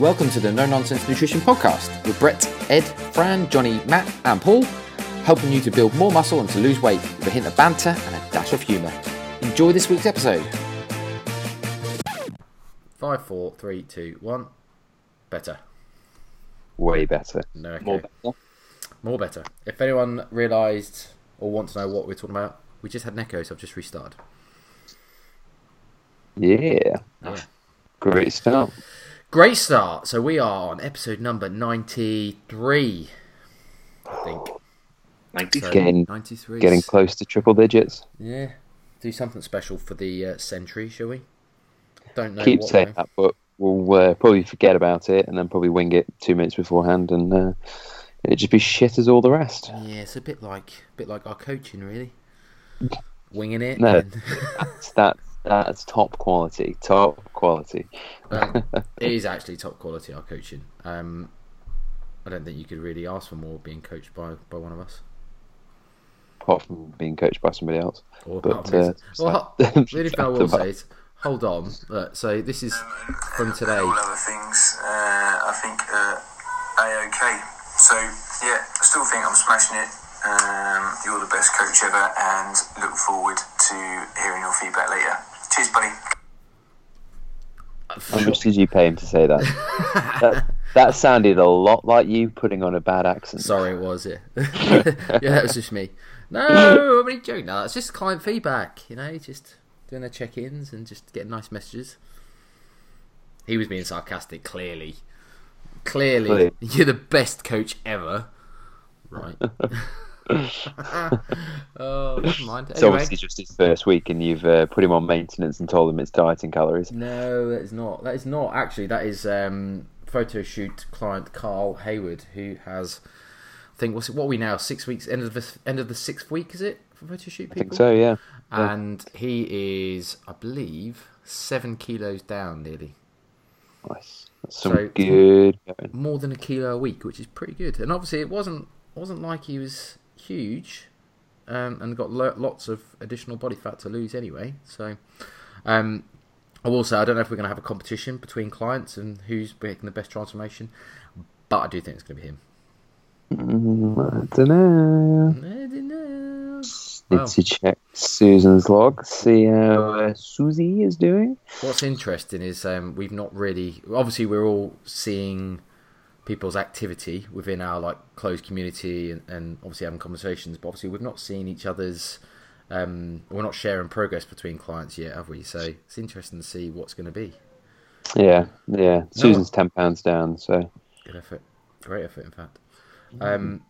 Welcome to the No Nonsense Nutrition Podcast with Brett, Ed, Fran, Johnny, Matt, and Paul, helping you to build more muscle and to lose weight with a hint of banter and a dash of humour. Enjoy this week's episode. Five, four, three, two, one. Better. Way better. No, okay. More better. More better. If anyone realised or want to know what we're talking about, we just had an echo, so I've just restarted. Yeah. Yeah. Great start. Great start. So we are on episode number 93, I think. So, Getting- 93. Getting close to triple digits. Yeah. Do something special for the uh, century, shall we? Don't know Keep what, saying though. that, but we'll uh, probably forget about it and then probably wing it two minutes beforehand, and uh, it'd just be shit as all the rest. Yeah, it's a bit like a bit like our coaching, really. Winging it. No. and- That's that. That's top quality. Top quality. Um, it is actually top quality our coaching. Um, I don't think you could really ask for more being coached by, by one of us. Apart from being coached by somebody else. Or But, apart uh, well, that- the only thing I will say is, hold on. Look, so this is from today. All other things, uh, I think uh, a okay. So yeah, I still think I'm smashing it. Um, you're the best coach ever, and look forward to hearing your feedback later. Cheers, buddy. How much did you pay him to say that? that? That sounded a lot like you putting on a bad accent. Sorry, it was it. yeah, that was just me. No, I'm only joking. No, it's just client feedback. You know, just doing their check-ins and just getting nice messages. He was being sarcastic. Clearly, clearly, Clearly. you're the best coach ever. Right. oh, never mind. It's Anyway, obviously just his first week, and you've uh, put him on maintenance and told him it's dieting calories. no, that is not. That is not actually. That is um, photo shoot client Carl Hayward, who has. I think what's it? What are we now? Six weeks. End of the end of the sixth week. Is it for photo shoot People? I think so, yeah. Yeah. and he is, I believe, seven kilos down nearly. Nice. That's some So- good. More than a kilo a week, which is pretty good. And obviously, it wasn't wasn't like he was huge, um, and got lo- lots of additional body fat to lose anyway. So, um, I will say I don't know if we're going to have a competition between clients and who's making the best transformation, but I do think it's going to be him. Mm, I don't know. I don't know. Need to check Susan's log, see how uh, Susie is doing. What's interesting is um, we've not really. Obviously, we're all seeing people's activity within our like closed community and, and obviously having conversations. But obviously, we've not seen each other's. Um, we're not sharing progress between clients yet, have we? So it's interesting to see what's going to be. Yeah, yeah. Susan's ten pounds down, so Good effort, great effort, in fact. Um,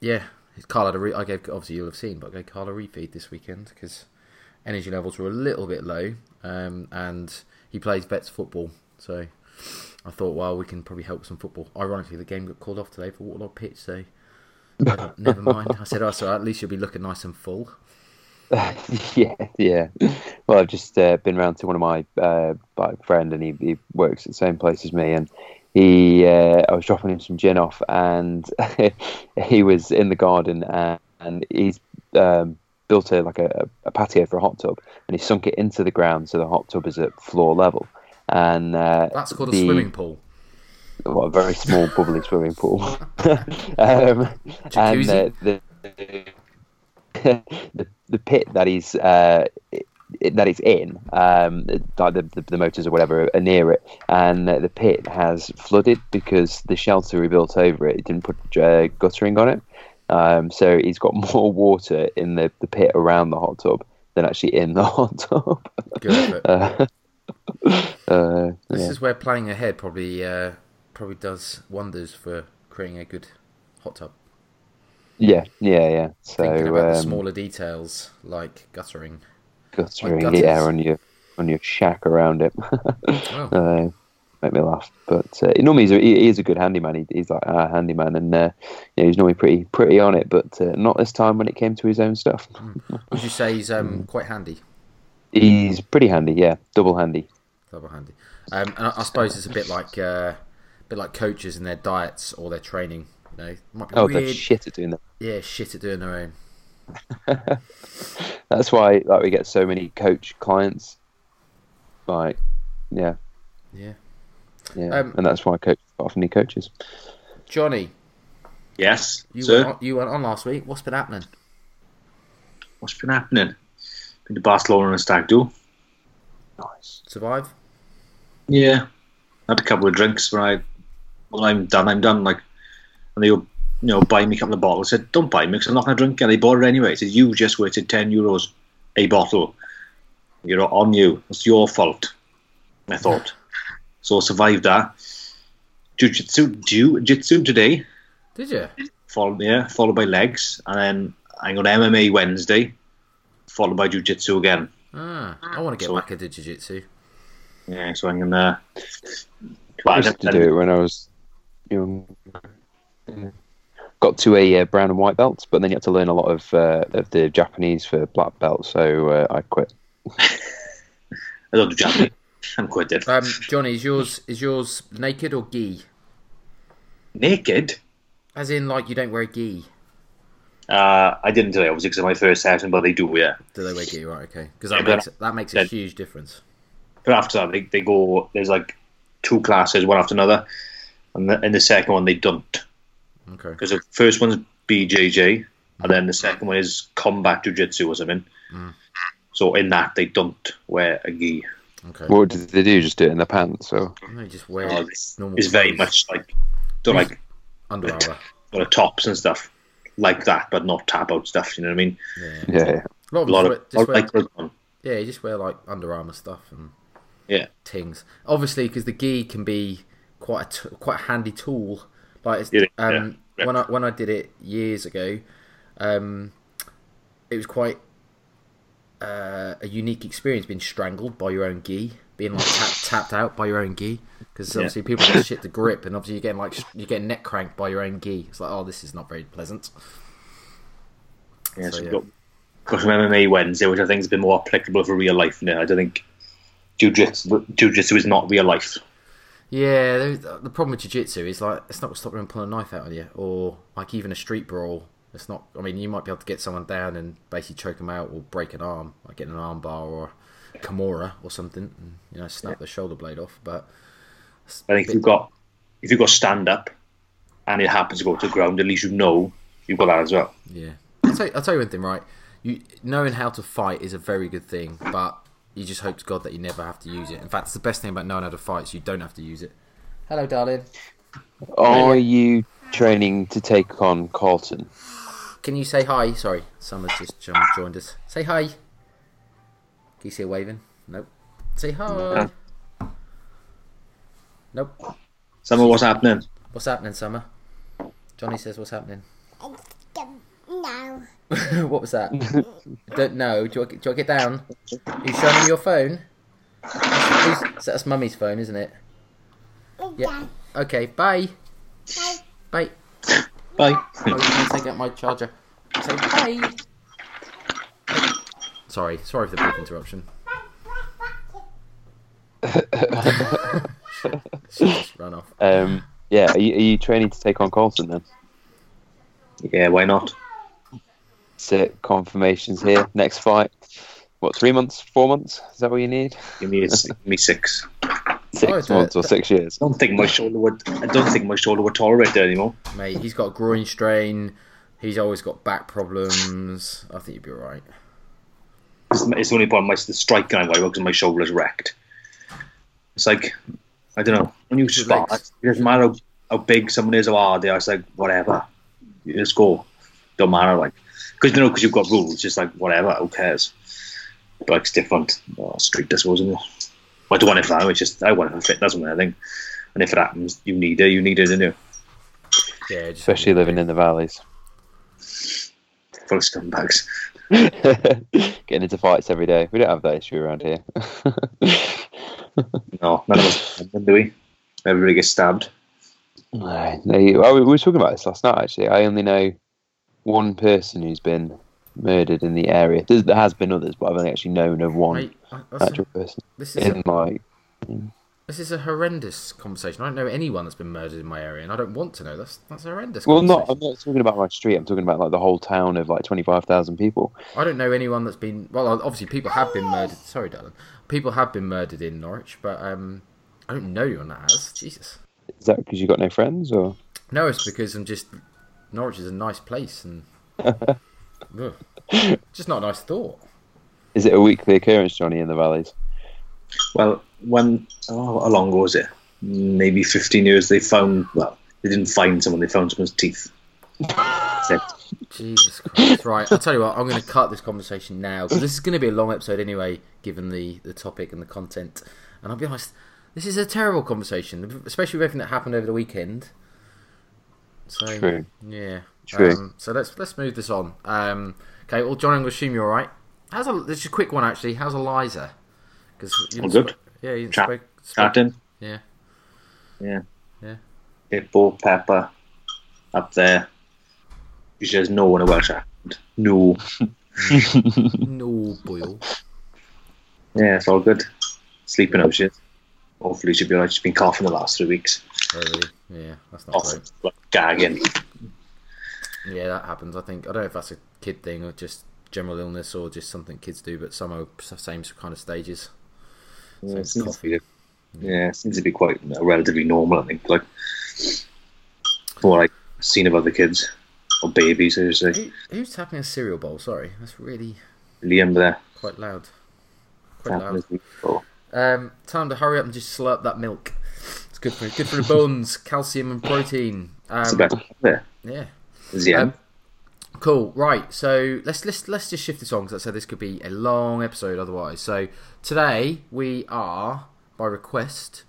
yeah, Carl had a re- I gave obviously you'll have seen, but I gave Carl a refeed this weekend because energy levels were a little bit low, um, and he plays bets football, so I thought, well, we can probably help with some football. Ironically, the game got called off today for Waterlog pitch, so never, never mind. I said, oh, so at least you'll be looking nice and full. yeah, yeah. Well, I've just uh, been round to one of my uh, friend, and he, he works at the same place as me, and he uh, I was dropping him some gin off, and he was in the garden, and, and he's um, built a like a, a patio for a hot tub, and he sunk it into the ground so the hot tub is at floor level, and uh, That's called a swimming pool. well, a very small bubbly swimming pool. um, and uh, the, the the pit that he's uh, that he's in, um, like the, the the motors or whatever are near it, and uh, the pit has flooded because the shelter we built over it didn't put uh, guttering on it. Um, so he's got more water in the, the pit around the hot tub than actually in the hot tub. Good. Uh, uh, This yeah. is where planning ahead probably uh, probably does wonders for creating a good hot tub. yeah, yeah, yeah. Thinking So about the um, smaller details like guttering. guttering the air on your on your shack around it. Oh. uh, make me laugh. But uh, normally he's a, he, is a good handyman. He, he's like our handyman, and uh, yeah, he's normally pretty pretty on it. But uh, not this time when it came to his own stuff. Would you say he's um, quite handy? He's pretty handy, yeah, double handy. Double handy. Um, and I, I suppose it's a bit like uh, a bit like coaches and their diets or their training. You know, might be Oh, weird. they're shit at doing that. Yeah, shit at doing their own. That's why like we get so many coach clients. Like, yeah, Yeah. Yeah, Um, and that's why I coach often need coaches. Johnny, Yes, you sir. went on, you went on last week. What's been happening? What's been happening? Been to Barcelona and Stag Do. Nice. Survive? Yeah, had a couple of drinks. When I, when I'm done. I'm done. Like, and they were, you know, buy me a couple of bottles. I said, "Don't buy me because I'm not going to drink." it." And they bought it anyway. I said, "You just wasted ten euros a bottle. You're on you. It's your fault." I thought. So I survived that. Jiu-jitsu, jiu-jitsu today. Did you? Followed, yeah, followed by legs, and then I got MMA Wednesday, followed by jiu-jitsu again. Ah, I want to get So- back into jiu-jitsu. Yeah, so I'm gonna. I used to do it when I was young. Got to a uh, brown and white belt, but then you had to learn a lot of uh, of the Japanese for black belt, so uh, I quit. I don't do Japanese. I'm quite dead. Um, Johnny, is yours is yours naked or gi? Naked. As in, like you don't wear gi? Uh, I didn't today, obviously, because it's my first session, but they do, yeah. Do they wear gi? Right, okay. Because that but- makes that makes a that- huge difference. But after that, they, they go. There's like two classes, one after another, and the, in the second one they don't, Okay. because the first one's BJJ, and then the second one is combat jiu-jitsu or something. Mm. So in that they don't wear a gi. Okay. What did they do? Just do it in their pants? Or no, just wear Oh, it's, normal. it's very clothes, much like they're like Under Armour. sort of tops and stuff like that, but not tap out stuff. You know what I mean? Yeah. yeah, yeah. A lot of, A lot them of, just wear, like yeah, you just wear like Under Armour stuff and Yeah. tings. Obviously, because the gi can be quite a t- quite a handy tool. Like it's, Yeah, um, yeah. when I when I did it years ago, um, it was quite uh, a unique experience being strangled by your own gi, being like tap, tapped out by your own gi. Because Yeah. obviously people get shit to grip, and obviously you're getting like sh- you're getting neck cranked by your own gi. It's like, oh, this is not very pleasant. Yeah, So, so yeah. we've got, got some MMA Wednesday, which I think has been more applicable for real life now. I don't think jiu-jitsu, jiu-jitsu is not real life. Yeah, the problem with jiu-jitsu is like it's not going to stop them pulling a knife out on you, or like even a street brawl. It's not. I mean, you might be able to get someone down and basically choke them out, or break an arm, like getting an arm bar or kimura or something, and you know, snap the shoulder blade off. But I think if you've got if you've got stand up and it happens to go to the ground, at least you know you've got that as well. yeah, I'll tell, you, I'll tell you one thing, right? You knowing how to fight is a very good thing, but you just hope to God that you never have to use it. In fact, it's the best thing about knowing how to fight is you don't have to use it. Hello, darling. Are you training to take on Carlton? Can you say hi? Sorry, someone's just joined us. Say hi. Can you see her waving? Nope. Say hi. Nope. Summer, what's happening? What's happening, Summer? Johnny says, "What's happening?" No. what was that? Don't know. Do you, do you want to get down? Are you showing me your phone? Who's, who's, that's Mummy's phone, isn't it? Yeah. Okay. Bye. Bye. Bye. Oh, you can take out my charger. Say bye. Sorry, sorry for the brief interruption. She just run off. Um, yeah, are you, are you training to take on Carlton then? Yeah, why not? Sit confirmations here. Next fight. What, three months, four months? Is that what you need? Give me, a, give me six. Six months or six years? I don't think my shoulder would. I don't think my shoulder would tolerate it anymore. Mate, he's got a groin strain. He's always got back problems. I think you'd be alright. It's, it's the only problem. My the striking I because my shoulder is wrecked. It's like I don't know. When you Your spot, legs. it doesn't matter how, how big someone is or hard they are. It's like whatever. You just go. Don't matter. Like because you know because you've got rules. Just like whatever. Who cares? But like, it's different. Oh, street, I suppose. Isn't it? I don't want it for now. It's just I want it for fitness. I think. And if it happens, you need it. You need it, don't you? Yeah, just Especially living in the valleys. Full of scumbags. Getting into fights every day. We don't have that issue around here. No, none of us do we? Everybody gets stabbed. No, they, well, we were talking about this last night. Actually, I only know one person who's been murdered in the area. There's, there has been others, but I've only actually known of one Mate, I- a- actual person this is a, in like. This is a horrendous conversation. I don't know anyone that's been murdered in my area, and I don't want to know. That's that's a horrendous. Well, not. I'm not talking about my street. I'm talking about like the whole town of like twenty five thousand people. I don't know anyone that's been. Well, obviously people have been murdered. Sorry, darling. People have been murdered in Norwich, but um, I don't know you're not as. Jesus. Is that because you've got no friends, or No, it's because I'm just Norwich is a nice place and Ugh. just not a nice thought. is it a weekly occurrence, Johnny, in the valleys? Well, when oh, how long was it? Maybe fifteen years. They found well, they didn't find someone. They found someone's teeth. Jesus Christ! Right, I'll tell you what. I'm going to cut this conversation now because this is going to be a long episode anyway, given the the topic and the content. And I'll be honest, this is a terrible conversation, especially with everything that happened over the weekend. So True. yeah, True. Um, so let's let's move this on. Um, okay, well, John, I'm going to assume you're all right. How's a this is a quick one actually? How's Eliza? Because All good. yeah, you Chat- spoke, spoke, Chatting. yeah, Yeah. Yeah. Hippo, Pepper, up there. She says no one a Welsh accent. No. no boil. Yeah, it's all good. Sleeping out shit. Hopefully she'll be alright. She's been coughing the last three weeks. Oh, really? Yeah, that's not Off, great. like, gagging. Yeah, that happens. I think I don't know if that's a kid thing or just general illness or just something kids do, but some are s- same kind of stages. Yeah, Same it seems to be, yeah, it seems to be quite uh, relatively normal, I think. Like, from what I've seen of other kids or babies, I should say. Who, who's tapping a cereal bowl? Sorry, that's really Liam there. quite loud. Quite tapping loud. Um, time to hurry up and just slurp that milk. It's good for good for the bones, calcium and protein. It's Um, best there. yeah. Is Um. Cool. Right. So let's let's let's just shift the on because I said this could be a long episode otherwise. So today we are by request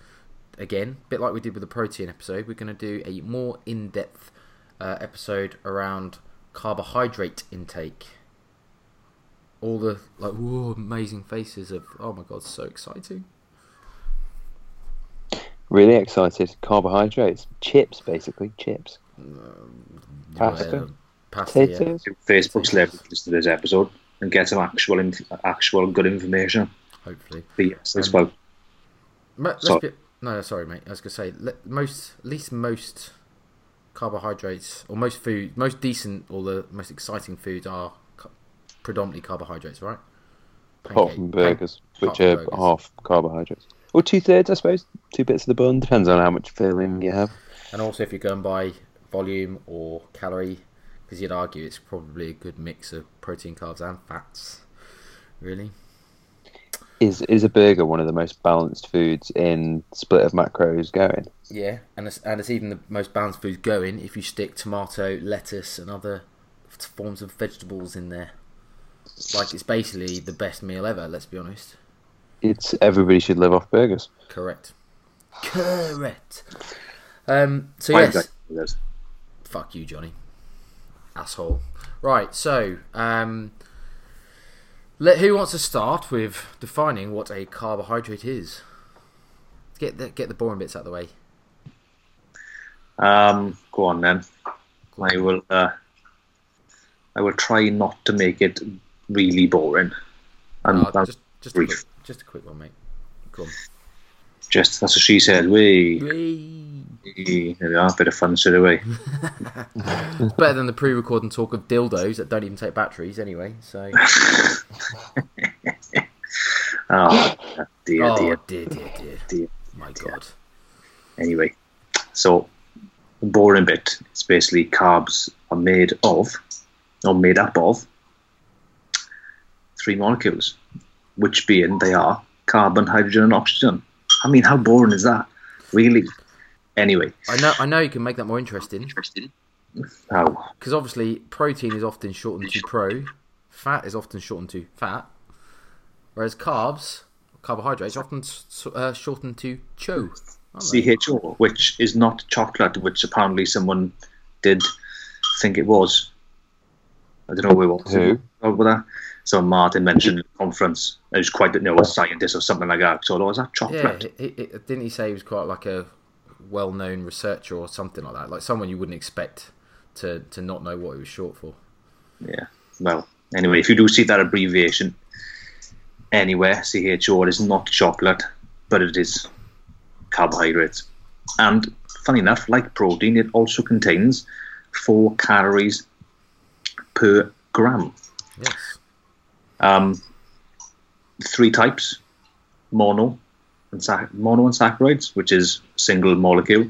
again, a bit like we did with the protein episode. We're going to do a more in-depth uh, episode around carbohydrate intake. All the like, whoa, amazing faces of oh my god, so exciting. Really excited. Carbohydrates, chips, basically chips. Pasta? Uh, pasta. Yeah. Potatoes. Facebook celebrities to this episode and get some actual inf- actual good information. Hopefully. But yes, it's Um, about let's Sorry. be, no, sorry, mate. I was gonna say le- most, at least most carbohydrates or most food, most decent or the most exciting foods are ca- predominantly carbohydrates, right? Apart Pancake- from pan- burgers, apart which are burgers. half carbohydrates. Or two thirds, I suppose. Two bits of the bun. Depends on how much filling you have. And also, if you're going by volume or calorie, because you'd argue it's probably a good mix of protein, carbs, and fats. Really? Is is a burger one of the most balanced foods in split of macros going? Yeah, and it's, and it's even the most balanced food going if you stick tomato, lettuce, and other forms of vegetables in there. Like it's basically the best meal ever. Let's be honest. It's everybody should live off burgers. Correct. Correct. Um. So yes, fuck you, Johnny. Asshole. Right. So um. Let who wants to start with defining what a carbohydrate is? Get the get the boring bits out of the way. Um, go on then. I will. Uh, I will try not to make it really boring. And Uh, just just a brief. quick, just a quick one, mate. Come just that's what she said. We! There we are. Bit of fun straight away. It's better than the pre-recorded talk of dildos that don't even take batteries anyway. So, Oh dear, oh dear, dear, dear, dear, dear. my god. Anyway, so the boring bit is basically carbs are made of, or made up of, three molecules, which being they are carbon, hydrogen, and oxygen. I mean, how boring is that? Really? Anyway, I know, I know you can make that more interesting how? because obviously protein is often shortened to pro, fat is often shortened to fat, whereas carbs, carbohydrates, are often uh, shortened to cho. CHO, which is not chocolate, which apparently someone did think it was. I don't know who it was. Who? Over there. So Martin mentioned at the conference. It was quite, you know, a scientist or something like that. So, oh, was that Yeah, chocolate? he, he, didn't he say he was quite like a well-known researcher or something like that? Like someone you wouldn't expect to to not know what it was short for. Yeah. Well, anyway, if you do see that abbreviation anywhere, CHO, is not chocolate, but it is carbohydrates. And funny enough, like protein, it also contains four calories per gram. Yes. Um, three types mono, monosaccharides, which is single molecule.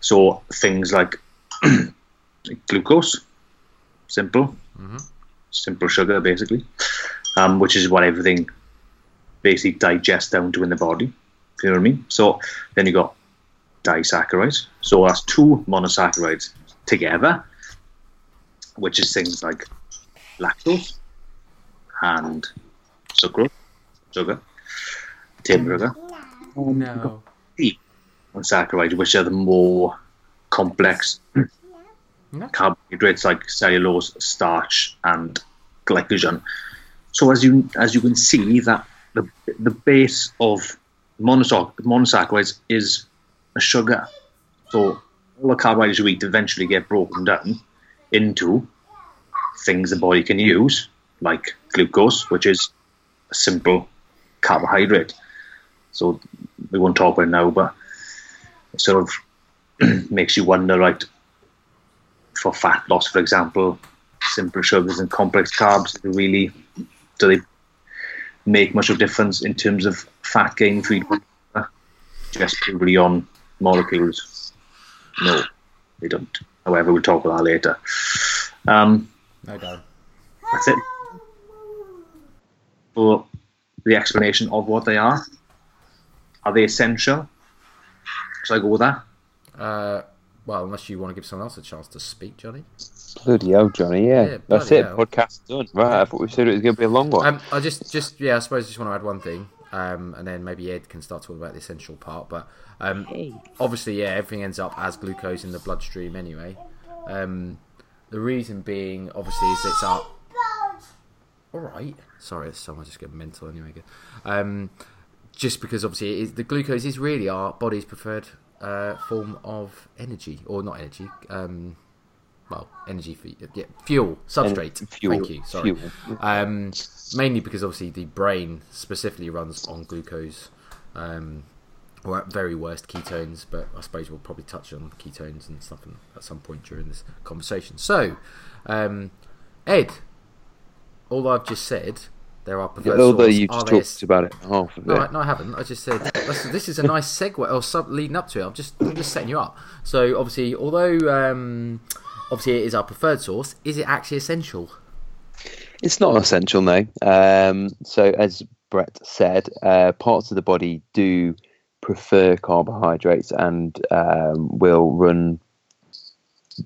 So things like glucose, simple, Mhm. simple sugar, basically, um, which is what everything basically digests down to in the body. If you know what I mean? So then you got disaccharides. So that's two monosaccharides together, which is things like lactose and sucrose, sugar, table sugar, No. and saccharides, which are the more complex carbohydrates like cellulose, starch, and glycogen. So as you as you can see, that the the base of monosac- monosaccharides is a sugar. So all the carbohydrates you eat eventually get broken down into things the body can use, like glucose, which is a simple carbohydrate. So we won't talk about it now, but it sort of makes you wonder, like, for fat loss, for example, simple sugars and complex carbs, really do they make much of a difference in terms of fat gain just purely on molecules? No, they don't. However, we'll talk about that later. Um, No, don't. that's it for the explanation of what they are. Are they essential? Should I go with that? Uh, well, unless you want to give someone else a chance to speak, Johnny. Bloody hell, Johnny. Yeah, Yeah, that's it. hell. Podcast done. Right. I thought we said it was going to be a long one. Um, I just, just yeah, I suppose I just want to add one thing, um, and then maybe Ed can start talking about the essential part. But um, obviously, yeah, everything ends up as glucose in the bloodstream anyway. Um, the reason being, obviously, is it's our all right. Sorry, someone just get mental anyway. Um, just because obviously it is, the glucose is really our body's preferred uh, form of energy, or not energy. Um, well, energy for yeah, fuel, substrate. fuel, Thank you. Sorry. Um, mainly because obviously the brain specifically runs on glucose, um, or at very worst ketones. But I suppose we'll probably touch on ketones and stuff at some point during this conversation. So, um, Ed, all I've just said, there are preferred Although source, you are just there- talked about it half of no, it. I, no, I haven't. I just said this is a nice segue or sub leading up to it. I'm just I'm just setting you up. So obviously, although um, obviously it is our preferred source, is it actually essential? It's not essential, no. Um, so, as Brett said, uh, parts of the body do prefer carbohydrates and um, will run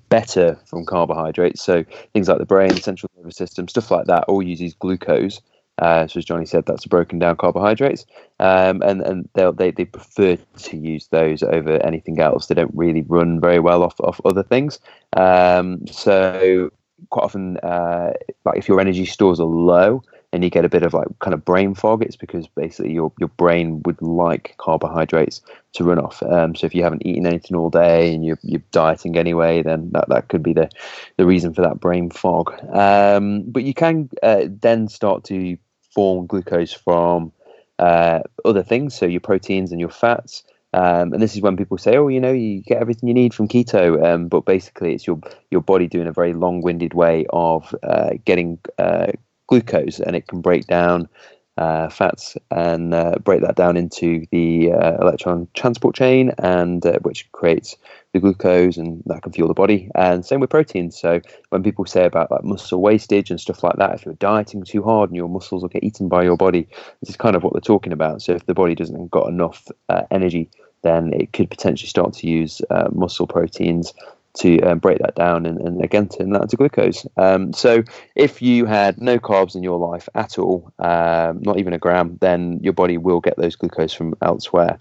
better from carbohydrates. So, things like the brain, central nervous system, stuff like that, all uses glucose. Uh, so, as Johnny said, that's broken down carbohydrates, um, and and they they prefer to use those over anything else. They don't really run very well off off other things. Um, so quite often, uh, like if your energy stores are low and you get a bit of like kind of brain fog, it's because basically your your brain would like carbohydrates to run off. Um, so if you haven't eaten anything all day and you're, you're dieting anyway, then that, that could be the the reason for that brain fog. Um, but you can uh, then start to form glucose from uh, other things, so your proteins and your fats. Um, and this is when people say, "Oh, you know, you get everything you need from keto," um, but basically, it's your your body doing a very long-winded way of uh, getting uh, glucose, and it can break down uh, fats and uh, break that down into the uh, electron transport chain, and uh, which creates the glucose, and that can fuel the body. And same with proteins. So when people say about like muscle wastage and stuff like that, if you're dieting too hard and your muscles will get eaten by your body, this is kind of what they're talking about. So if the body doesn't got enough uh, energy, then it could potentially start to use uh, muscle proteins to um, break that down and, and again turn that into glucose. Um, so if you had no carbs in your life at all, um, not even a gram, then your body will get those glucose from elsewhere.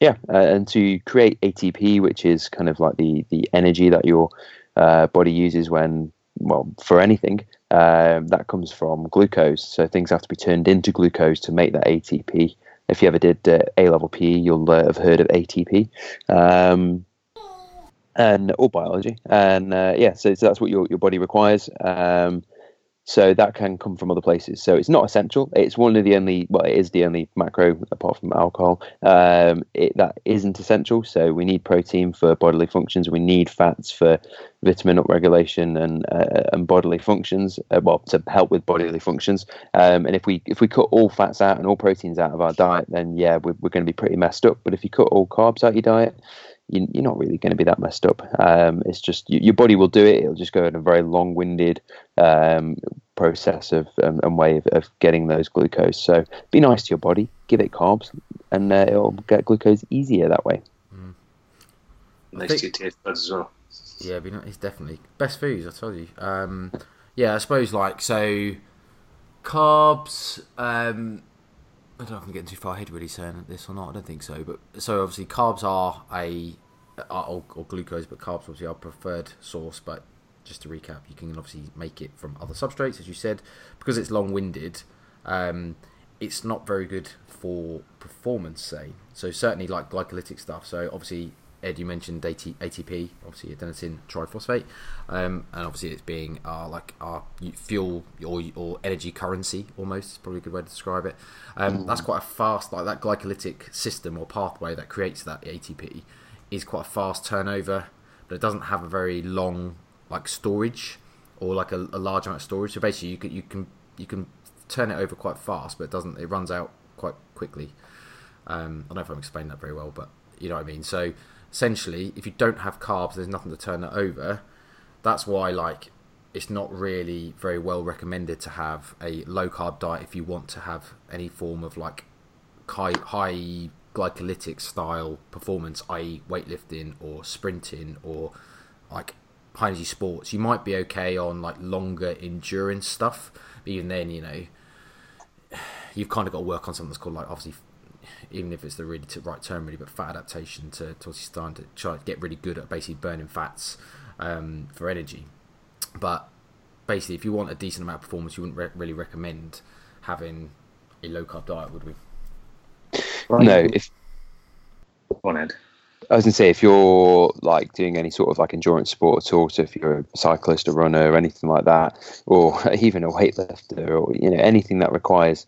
Yeah, uh, and to create ATP, which is kind of like the the energy that your uh, body uses when well for anything, um, that comes from glucose. So things have to be turned into glucose to make that ATP. If you ever did uh, A level PE, you'll uh, have heard of ATP. Um, and or biology, and uh, yeah, so, so that's what your, your body requires. Um, So that can come from other places. So it's not essential. It's one of the only, well, it is the only macro apart from alcohol um, it, that isn't essential. So we need protein for bodily functions. We need fats for vitamin upregulation and uh, and bodily functions. Uh, well, to help with bodily functions. Um, and if we if we cut all fats out and all proteins out of our diet, then yeah, we're, we're going to be pretty messed up. But if you cut all carbs out of your diet, you, are not really going to be that messed up. Um, it's just you, your body will do it. It'll just go in a very long-winded um, process of um, and way of, of, getting those glucose. So be nice to your body, give it carbs, and uh, it'll get glucose easier that way. Mm. Nice think, to taste buds as well. Yeah, be nice, it's definitely best foods. I told you. Um, yeah, I suppose like so carbs. I don't know if I'm getting too far ahead really saying this or not. I don't think so. But so obviously carbs are a or, or, glucose, but carbs obviously are preferred source. But just to recap, you can obviously make it from other substrates, as you said, because it's long-winded. Um, it's not very good for performance, say. So certainly like glycolytic stuff. So obviously Ed, you mentioned ATP, obviously adenosine triphosphate, um, and obviously it's being our like our fuel or, or energy currency almost. Is probably a good way to describe it. Um, mm. That's quite a fast like that glycolytic system or pathway that creates that ATP is quite a fast turnover, but it doesn't have a very long like storage or like a, a large amount of storage. So basically, you can you can you can turn it over quite fast, but it doesn't. It runs out quite quickly. Um, I don't know if I'm explaining that very well, but you know what I mean. So essentially, if you don't have carbs, there's nothing to turn it over. That's why, like, it's not really very well recommended to have a low carb diet if you want to have any form of like high, glycolytic style performance, i.e., weightlifting or sprinting or like high energy sports. You might be okay on like longer endurance stuff, but even then, you know, you've kind of got to work on something that's called like obviously even if it's the really right term, really, but fat adaptation to, to starting to try to get really good at basically burning fats um, for energy. But basically, if you want a decent amount of performance, you wouldn't re- really recommend having a low carb diet, would we? Right. No, if on Ed. I was gonna say if you're like doing any sort of like endurance sport at all, so if you're a cyclist, a runner, or anything like that, or even a weightlifter, or you know anything that requires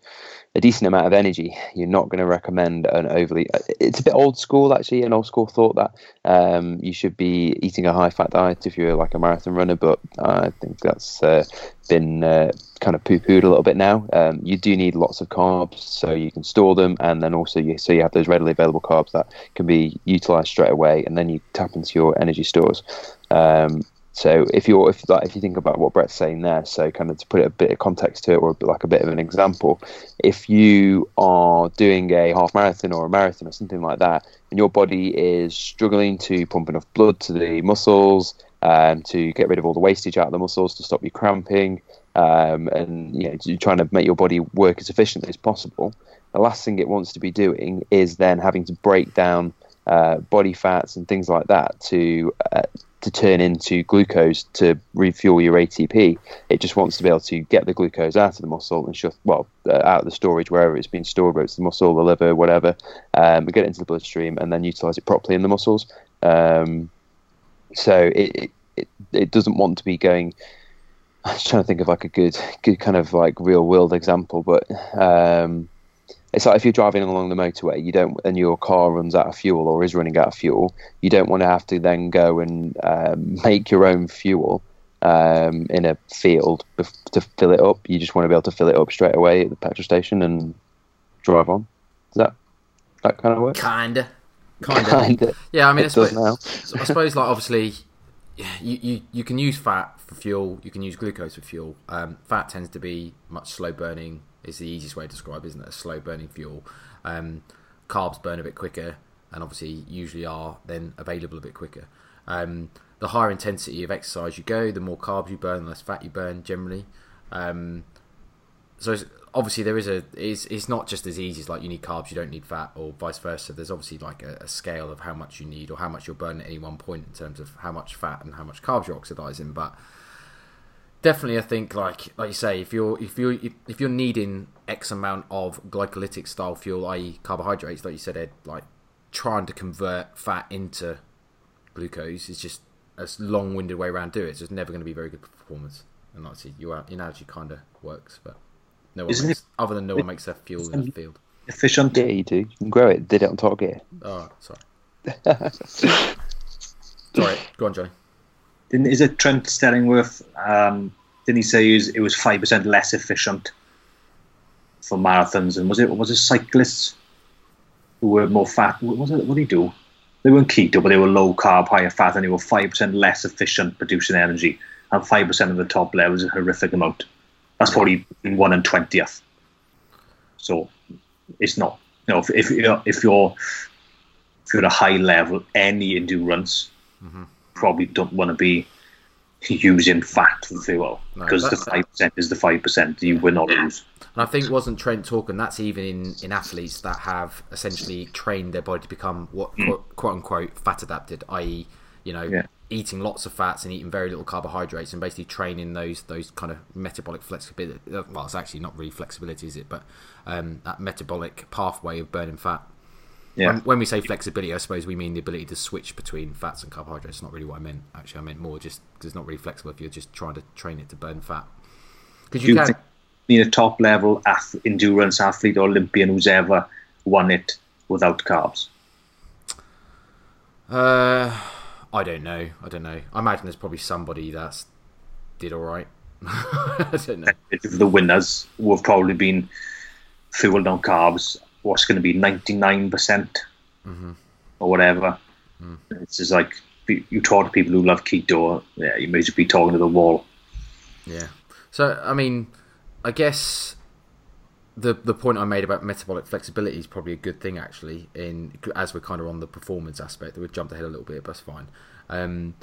a decent amount of energy, you're not going to recommend an overly. It's a bit old school, actually. An old school thought that um, you should be eating a high fat diet if you're like a marathon runner, but I think that's uh, been uh, kind of poo pooed a little bit now. Um, you do need lots of carbs so you can store them, and then also you, so you have those readily available carbs that can be utilized straight away, and then you tap into your energy stores. Um, so if you're if like if you think about what Brett's saying there, so kind of to put a bit of context to it, or like a bit of an example, if you are doing a half marathon or a marathon or something like that, and your body is struggling to pump enough blood to the muscles, um, to get rid of all the wastage out of the muscles, to stop you cramping, um, and you know, you're trying to make your body work as efficiently as possible. The last thing it wants to be doing is then having to break down uh, body fats and things like that to uh, to turn into glucose to refuel your ATP. It just wants to be able to get the glucose out of the muscle and shut, well, uh, out of the storage wherever it's been stored, whether it's the muscle, the liver, whatever, um, get it into the bloodstream and then utilize it properly in the muscles. Um, so it, it it doesn't want to be going. I was trying to think of like a good good kind of like real world example, but um, it's like if you're driving along the motorway, you don't, and your car runs out of fuel or is running out of fuel, you don't want to have to then go and um, make your own fuel um, in a field to fill it up. You just want to be able to fill it up straight away at the petrol station and drive on. Is that that kind of work? Kinda, kinda. kinda. Yeah, I mean, I suppose, I suppose, like obviously, you, you you can use fat for fuel. You can use glucose for fuel. Um, fat tends to be much slow burning is the easiest way to describe, isn't it? A slow burning fuel. Um, carbs burn a bit quicker, and obviously usually are then available a bit quicker. Um, the higher intensity of exercise you go, the more carbs you burn, the less fat you burn generally. Um, so obviously there is a it's, it's not just as easy as like you need carbs, you don't need fat, or vice versa. There's obviously like a, a scale of how much you need or how much you're burning at any one point in terms of how much fat and how much carbs you're oxidizing. But definitely I think like like you say if you're if you're if you're needing X amount of glycolytic style fuel, i.e. carbohydrates, like you said, Ed, like trying to convert fat into glucose is just a long winded way around do it. It's just never going to be very good performance. and obviously your your analogy kind of works, but no one Isn't makes, other than no one makes their fuel in the field. Efficient. Yeah, you do. You can grow it. Did it on Top Gear. Oh, sorry. sorry, go on, Johnny. Didn't, is it Trent Stellingwerff? Um, didn't he say it was- it was five percent less efficient for marathons? And was it was it cyclists who were more fat? What was it? What did he do? They weren't keto, but they were low carb, higher fat, and they were five percent less efficient producing energy. And five percent of the top level is a horrific amount. That's probably in one and twentieth. So it's not. You know, if, if you're if you're if you're at a high level, any endurance mm-hmm. probably don't want to be using fat for fuel No, because the five percent is the five percent. You win or lose. And I think wasn't Trent talking? That's even in, in athletes that have essentially trained their body to become what hmm. quote, quote unquote fat adapted, i.e., you know, Yeah. eating lots of fats and eating very little carbohydrates, and basically training those those kind of metabolic flexibility. Well, it's actually not really flexibility, is it? But um, that metabolic pathway of burning fat. Yeah, When, when we say flexibility, I suppose we mean the ability to switch between fats and carbohydrates. It's not really what I meant. Actually, I meant more just because it's not really flexible if you're just trying to train it to burn fat. Because you you can. a top level ath- endurance athlete or Olympian who's ever won it without carbs? Uh, I don't know. I don't know. I imagine there's probably somebody that's did all right. I don't know. The winners who have probably been fueled on carbs. What's going to be ninety nine percent mm-hmm. or whatever? Mm. It's just like you talk to people who love keto. Yeah, you may just be talking to the wall. Yeah. So I mean, I guess the the point I made about metabolic flexibility is probably a good thing actually. In as we're kind of on the performance aspect, we've jumped ahead a little bit, but that's fine. Um,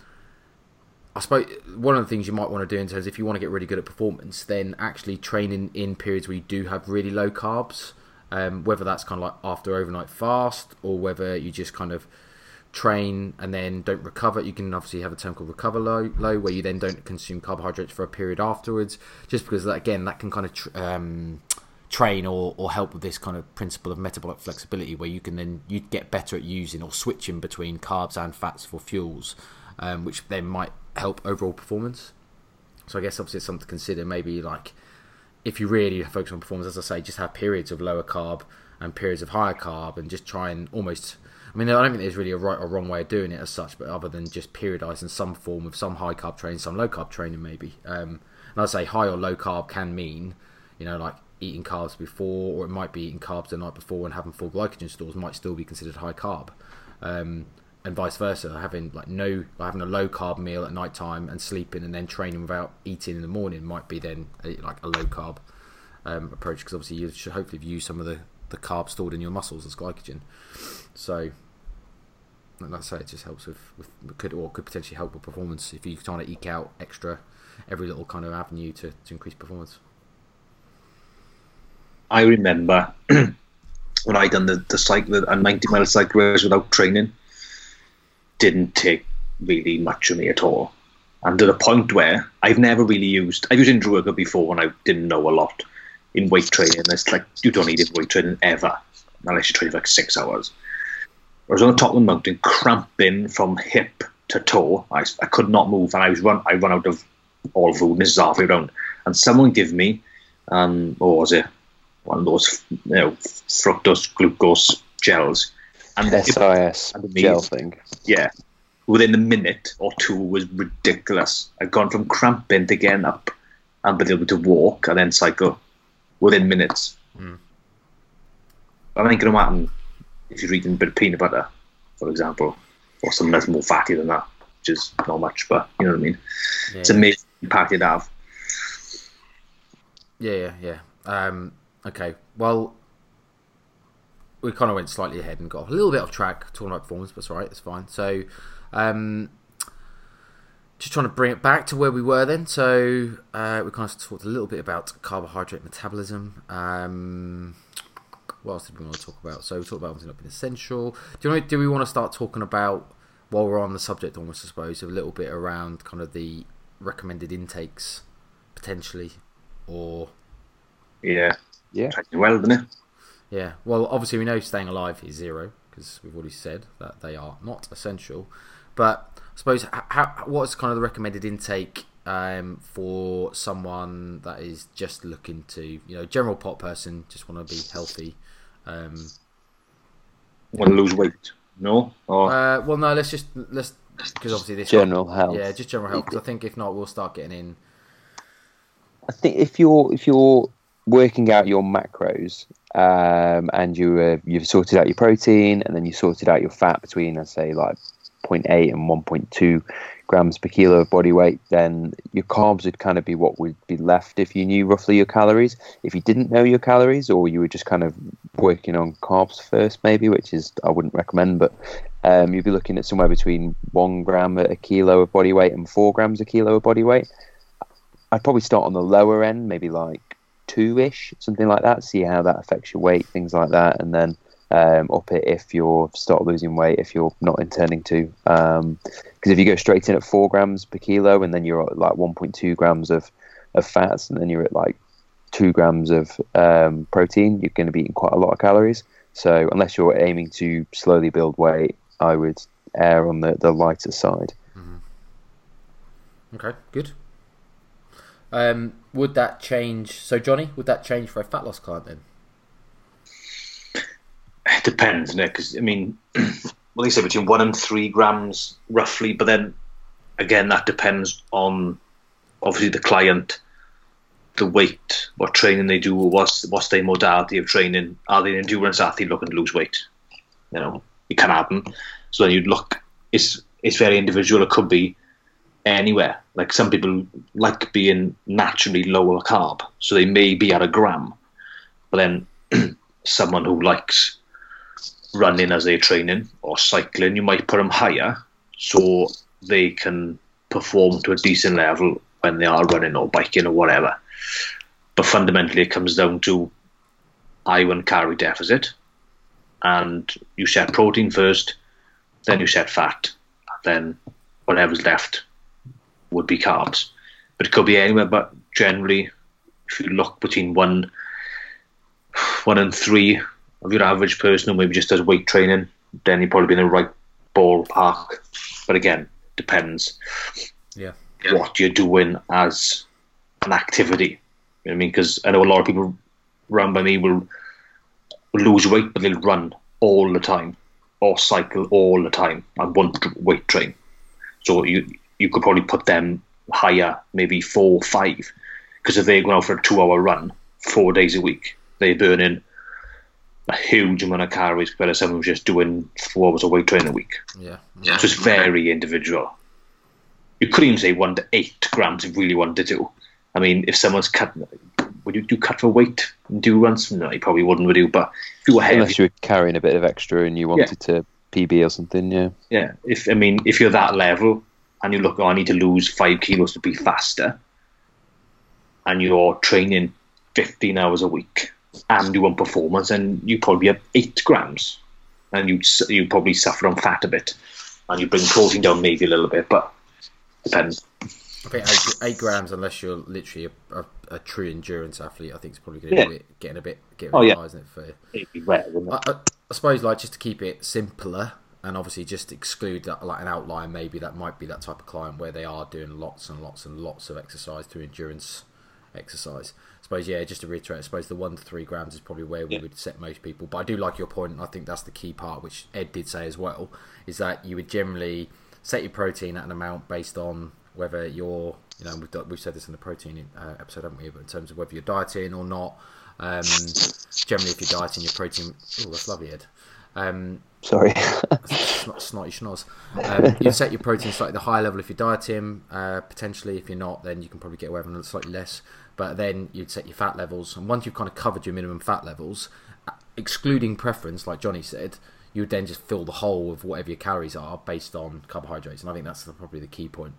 I suppose one of the things you might want to do in terms if you want to get really good at performance, then actually training in periods where you do have really low carbs, um, whether that's kind of like after overnight fast or whether you just kind of train and then don't recover. You can obviously have a term called recover low, low where you then don't consume carbohydrates for a period afterwards, just because that, again that can kind of tr- um, train or, or help with this kind of principle of metabolic flexibility, where you can then you get better at using or switching between carbs and fats for fuels, um, which then might help overall performance. So I guess obviously it's something to consider. Maybe like if you really focus on performance, as I say, just have periods of lower carb and periods of higher carb, and just try and almost. I mean, I don't think there's really a right or wrong way of doing it as such, but other than just periodising some form of some high carb training, some low carb training, maybe. Um, and I'd say high or low carb can mean, you know, like eating carbs before, or it might be eating carbs the night before and having full glycogen stores might still be considered high carb. Um, and vice versa, having like no, having a low carb meal at night time and sleeping and then training without eating in the morning might be then a, like a low carb um, approach because obviously you should hopefully use some of the the carbs stored in your muscles as glycogen. So, like I say, it just helps with, with could or could potentially help with performance if you're trying to eke out extra every little kind of avenue to, to increase performance. I remember when I done the, the cycle, a 90 mile cycle race without training, didn't take really much of me at all. And to the point where I've never really used, I've used worker before when I didn't know a lot in weight training. It's like, you don't need it weight training ever, unless you train for like six hours. I was on the top of the mountain, cramping from hip to toe. I, I could not move, and I was run. I run out of all food. This is halfway around, and someone give me, um, what was it? One of those, you know, fructose glucose gels, and it- SIS and gel amazing. thing. yeah, within a minute or two was ridiculous. I'd gone from cramping to getting up and being able to walk and then cycle within minutes. I think it'll happen if you're eating a bit of peanut butter, for example, or something that's more fatty than that, which is not much, but you know what I mean. It's amazing impact it have. Yeah, yeah, yeah. Um, okay, well, we kind of went slightly ahead and got a little bit off track talking about performance, but it's all right, it's fine. So, um, just trying to bring it back to where we were then. So, uh, we kind of talked a little bit about carbohydrate metabolism. Um, what else did we want to talk about? So, we talked about something not being essential. Do, you want, do we want to start talking about, while we're on the subject almost, I suppose, a little bit around kind of the recommended intakes potentially, or Yeah, Yeah. tracking well, didn't it? yeah. Well, obviously we know staying alive is zero because we've already said that they are not essential. But I suppose how what's kind of the recommended intake um, for someone that is just looking to, you know, general pot person, just want to be healthy. Um, Want to lose weight? No. Or uh, well, no, let's just let's because obviously this General health. yeah, just general health. Because I think if not, we'll start getting in. I think if you're if you're working out your macros um, and you uh, you've sorted out your protein and then you sorted out your fat between, let's say, like 0.8 and 1.2 grams per kilo of body weight, then your carbs would kind of be what would be left if you knew roughly your calories. If you didn't know your calories, or you were just kind of working on carbs first, maybe, which is I wouldn't recommend, but um, you'd be looking at somewhere between one gram a kilo of body weight and four grams a kilo of body weight. I'd probably start on the lower end, maybe like two ish, something like that. See how that affects your weight, things like that, and then um, up it if you're start losing weight if you're not intending to. Because if you go straight in at four grams per kilo and then you're at like 1.2 grams of of fats and then you're at like two grams of um, protein, you're going to be eating quite a lot of calories. So unless you're aiming to slowly build weight, I would err on the, the lighter side. Okay, good. Um, would that change? So, Johnny, would that change for a fat loss client then? it depends, Nick. Because I mean, well, they say between one and three grams roughly, but then again, that depends on obviously the client, the weight, what training they do, what's what's their modality of training. Are they an endurance athlete looking to lose weight? You know, it can happen. So then you'd look. It's it's very individual. It could be anywhere. Like some people like being naturally lower carb, so they may be at a gram. But then someone who likes running as they're training or cycling, you might put them higher so they can perform to a decent level when they are running or biking or whatever. But fundamentally, it comes down to iron calorie deficit, and you set protein first, then you set fat, then whatever's left would be carbs. But it could be anywhere, but generally, if you look between one, one and three of your average person who maybe just does weight training, then you're probably be in the right ballpark. But again, depends Yeah. what you're doing as an activity. You know what I mean? Because I know a lot of people run by me will lose weight, but they'll run all the time or cycle all the time and won't weight train. So you you could probably put them higher, maybe four, five, because if they're going out for a two-hour run four days a week, they're burning a huge amount of calories compared to someone who's just doing four hours of weight training a week. Yeah. So it's very individual. You could even say one to eight grams if you really wanted to. I mean, if someone's cut, would you do cut for weight and do runs? No, you probably wouldn't, would you? But if you were heavy, Unless you were carrying a bit of extra and you wanted to PB or something, yeah. yeah. If I mean, if you're that level and you look, oh, I need to lose five kilos to be faster, and you're training 15 hours a week and you want performance, and you probably have eight grams, and you you probably suffer on fat a bit, and you bring protein down maybe a little bit, but depends. I think eight, eight grams, unless you're literally a, a, a true endurance athlete, I think it's probably going to Yeah. be a bit, getting a bit, getting Oh, yeah. high, isn't it? For It'd be rare, wouldn't it? I, I, I suppose, like, just to keep it simpler, and obviously just exclude that, like an outlier, maybe that might be that type of client where they are doing lots and lots and lots of exercise through endurance exercise. I suppose, yeah, just to reiterate, I suppose the one to three grams is probably where we Yeah. would set most people. But I do like your point, and I think that's the key part, which Ed did say as well, is that you would generally set your protein at an amount based on whether you're, you know, we've, we've said this in the protein uh, episode, haven't we? But in terms of whether you're dieting or not. Um, generally, if you're dieting, your protein. Oh, that's lovely, Ed. Um, Sorry. snot, snotty schnoz. Um, you set your protein slightly the higher level if you're dieting. Uh, potentially, if you're not, then you can probably get away with slightly less. But then you'd set your fat levels, and once you've kind of covered your minimum fat levels, uh, excluding preference, like Johnny said, you would then just fill the hole of whatever your calories are based on carbohydrates. And I think that's the, probably the key point.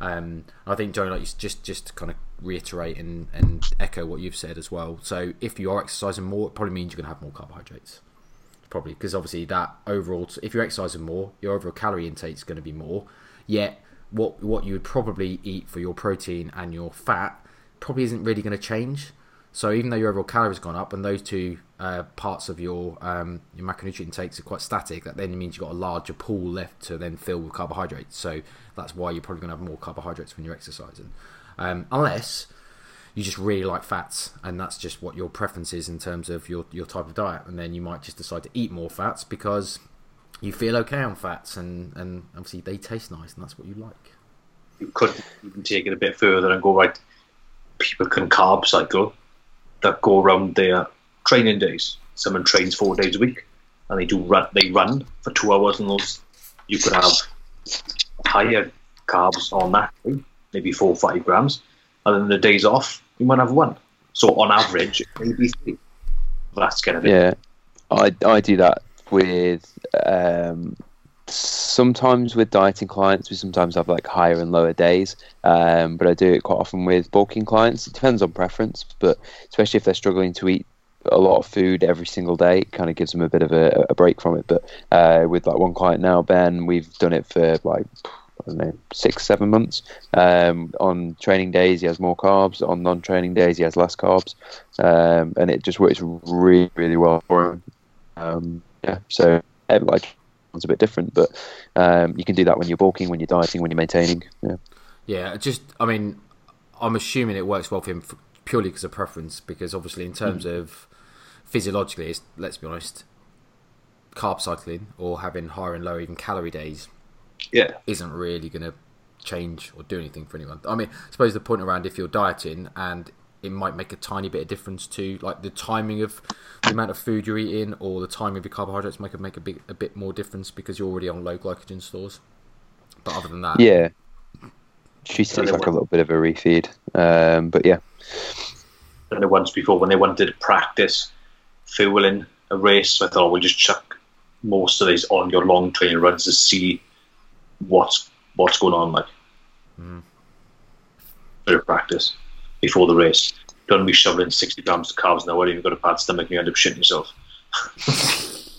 Um, I think Johnny, like you just just to kind of reiterate and, and echo what you've said as well. So if you are exercising more, it probably means you're going to have more carbohydrates probably because obviously that overall if you're exercising more your overall calorie intake is going to be more. Yet what what you would probably eat for your protein and your fat probably isn't really going to change. So even though your overall calories gone up and those two uh, parts of your um, your macronutrient intakes are quite static, that then means you've got a larger pool left to then fill with carbohydrates. So that's why you're probably going to have more carbohydrates when you're exercising, um, unless you just really like fats, and that's just what your preference is in terms of your your type of diet, and then you might just decide to eat more fats because you feel okay on fats, and and obviously they taste nice, and that's what you like. You could even take it a bit further and go right. People can carb cycle that go around their training days. Someone trains four days a week, and they do run. They run for two hours, and those you could have higher carbs on that, maybe four or five grams, and then the days off you might have one. So on average, maybe three. That's kind of it. Yeah, I I do that with um, sometimes with dieting clients. We sometimes have like higher and lower days, um, but I do it quite often with bulking clients. It depends on preference, but especially if they're struggling to eat a lot of food every single day, it kind of gives them a bit of a, a break from it. But uh, with like one client now, Ben, we've done it for like I don't know, six, seven months. Um, on training days, he has more carbs. On non-training days, he has less carbs, um, and it just works really, really well for him. Um, yeah, so like it's a bit different, but um, you can do that when you're bulking, when you're dieting, when you're maintaining. Yeah, Yeah, just I mean, I'm assuming it works well for him f purely because of preference. Because obviously, in terms of physiologically, it's, let's be honest, carb cycling or having higher and lower even calorie days Yeah. isn't really going to change or do anything for anyone. I mean, I suppose the point around if you're dieting and it might make a tiny bit of difference to like the timing of the amount of food you're eating or the timing of your carbohydrates might make a big a bit more difference because you're already on low glycogen stores. But other than that, yeah. She seems like a little bit of a refeed, um, but yeah, than the once before when they wanted to practice fueling a race. I thought we'll just chuck most of these on your long training runs to see what's what's going on like. Bit of practice before the race. Don't be shoveling sixty grams of carbs now. What if you've got a bad stomach and you end up shitting yourself?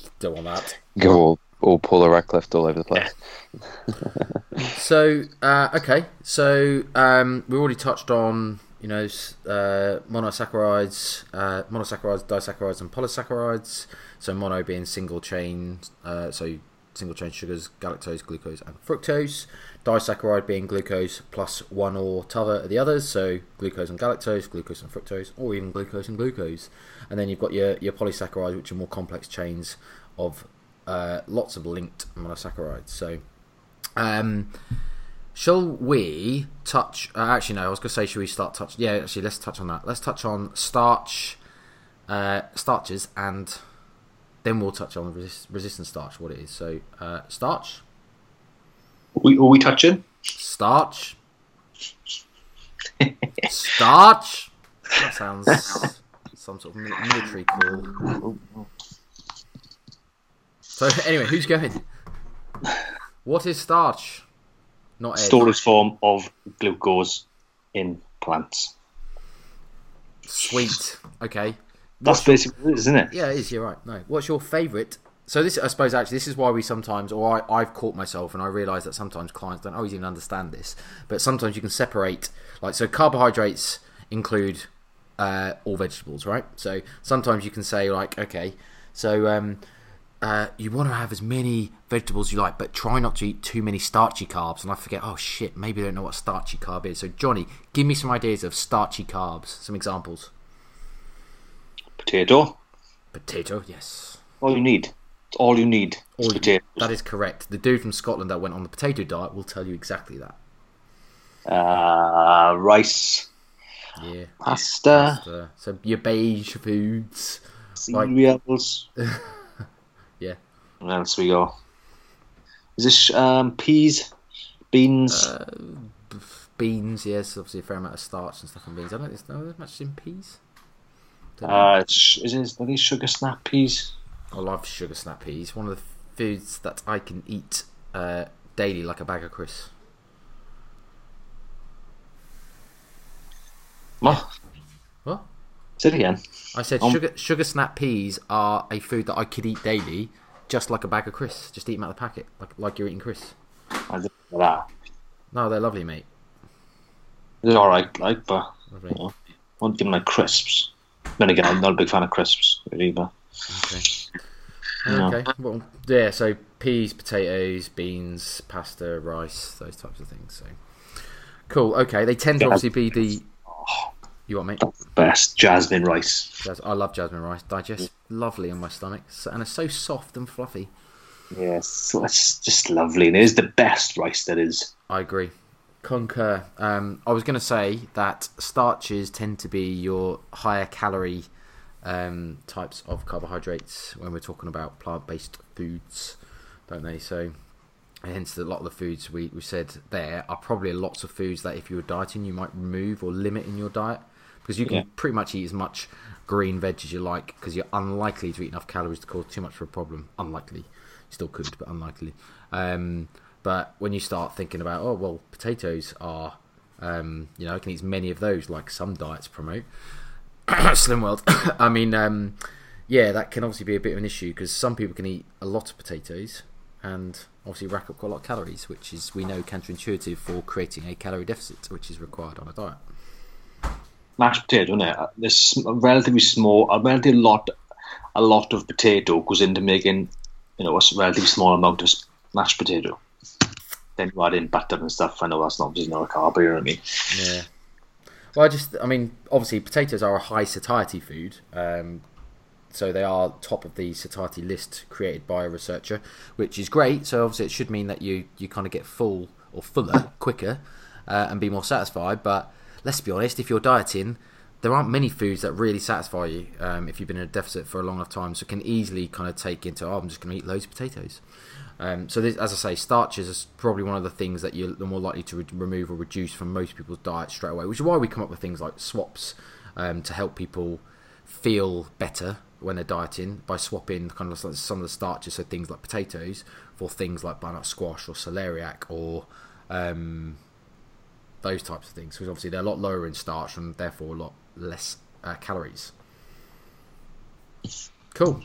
don't want that. go all all Paula Radcliffe all over the place. So uh, okay, so um, we already touched on you know uh, monosaccharides, uh, monosaccharides, disaccharides, and polysaccharides. So mono being single chain, uh, so single chain sugars, galactose, glucose, and fructose. Disaccharide being glucose plus one or t'other of the others, so glucose and galactose, glucose and fructose, or even glucose and glucose. And then you've got your your polysaccharides, which are more complex chains of uh, lots of linked monosaccharides. So. Um, shall we touch? Uh, actually, no. I was going to say, should we start touch? Yeah, actually, let's touch on that. Let's touch on starch, uh, starches, and then we'll touch on resist- resistant starch. What it is. So, uh, starch, Are we, are we touching? starch, starch. That sounds some sort of military call. So, anyway, who's going? What is starch? Not Ed. Storage form of glucose in plants. Sweet. Okay. That's basically it, isn't it? Yeah, it is. You're right. No. What's your favourite? So this, I suppose, actually, this is why we sometimes, or I, I've caught myself, and I realise that sometimes clients don't always even understand this. But sometimes you can separate, like, so carbohydrates include uh, all vegetables, right? So sometimes you can say, like, okay, so um, uh, you want to have as many vegetables as you like, but try not to eat too many starchy carbs. And I forget, oh shit, maybe they don't know what starchy carb is. So Johnny, give me some ideas of starchy carbs, some examples. Potato. Potato, yes. All you need. All you need. All is you- potato. That is correct. The dude from Scotland that went on the potato diet will tell you exactly that. Uh, rice, Yeah. pasta, Uh, so your beige foods. like- cereals. Yeah. Where else we go? Is this um, peas, beans? Uh, Beans, yes, obviously a fair amount of starch and stuff on beans. I don't think there's much in peas. Uh, is it are these sugar snap peas? I love sugar snap peas. One of the foods that I can eat uh, daily, like a bag of crisps. What? What? Say it again. I said Um, sugar sugar snap peas are a food that I could eat daily, just like a bag of crisps. Just eat them out of the packet, like like you're eating crisps. I don't know that. No, they're lovely, mate. They're all right, like, but you know, won't give them like crisps. Then again, I'm not a big fan of crisps, really, but Okay. No. Okay. Well, yeah. So peas, potatoes, beans, pasta, rice, those types of things. So cool. Okay. They tend to Yeah. obviously be the. You want me? best jasmine rice. I love jasmine rice. Digests lovely in my stomach, and it's so soft and fluffy. Yes, so it's just lovely. And it is the best rice that is. I agree. Concur. Um, I was going to say that starches tend to be your higher calorie um, types of carbohydrates when we're talking about plant based foods, don't they? So, hence, a lot of the foods we, we said there are probably lots of foods that if you were dieting, you might remove or limit in your diet because you can Yeah. pretty much eat as much green veg as you like because you're unlikely to eat enough calories to cause too much of a problem. Unlikely. Still could, but unlikely. Um, but when you start thinking about, oh, well, potatoes are, um, you know, I can eat many of those like some diets promote. Slim World. I mean, um, yeah, that can obviously be a bit of an issue because some people can eat a lot of potatoes and obviously rack up quite a lot of calories, which is, we know, counterintuitive for creating a calorie deficit, which is required on a diet. Mashed potato, isn't it? There's a relatively small, a relatively lot, a lot of potato goes into making, you know, a relatively small amount of mashed potato. Then you add in butter and stuff. I know that's not obviously not a carb, you know what I mean? Yeah. Well, I just, I mean, obviously, potatoes are a high satiety food. Um, so they are top of the satiety list created by a researcher, which is great. So obviously, it should mean that you, you kind of get full or fuller quicker uh, and be more satisfied. But let's be honest, if you're dieting, there aren't many foods that really satisfy you um, if you've been in a deficit for a long enough time. So it can easily kind of take into, oh, I'm just going to eat loads of potatoes. Um, so, this, as I say, starches is probably one of the things that you're more likely to re- remove or reduce from most people's diet straight away, which is why we come up with things like swaps um, to help people feel better when they're dieting by swapping kind of some of the starches, so things like potatoes, for things like butternut squash or celeriac or um, those types of things. Because obviously they're a lot lower in starch and therefore a lot less uh, calories. Cool.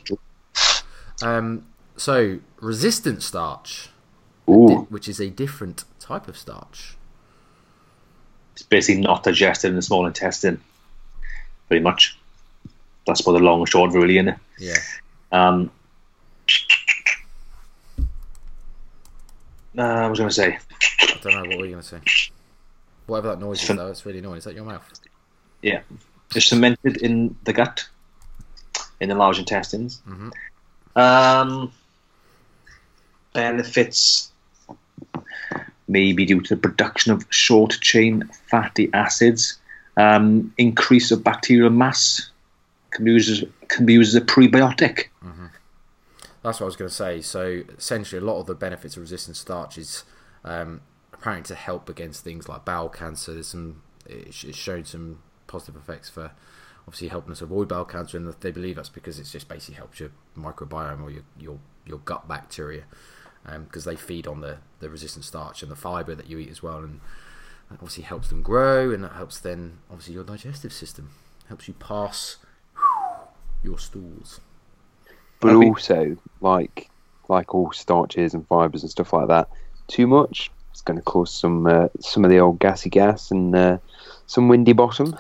Um, so resistant starch, di- which is a different type of starch. It's basically not digested in the small intestine, pretty much. That's what the long and short, really, in it. Yeah. Um, uh, I was going to say, I don't know what were you going to say. Whatever that noise is, though, it's really annoying. Is that your mouth? yeah, it's fermented in the gut, in the large intestines. Mhm. Um, benefits maybe due to the production of short chain fatty acids, um, increase of bacterial mass, can be used as, can be used as a prebiotic. That's what I was going to say. So essentially, a lot of the benefits of resistant starch is um, apparently to help against things like bowel cancer. There's some it's it's shown some positive effects for obviously helping us avoid bowel cancer, and they believe that's because it's just basically helps your microbiome or your your, your gut bacteria because they feed on the, the resistant starch and the fiber that you eat as well, and that obviously helps them grow, and that helps then obviously your digestive system helps you pass your stools. but I mean- also like like all starches and fibers and stuff like that, too much it's going to cause some uh, some of the old gassy gas and uh, some windy bottom.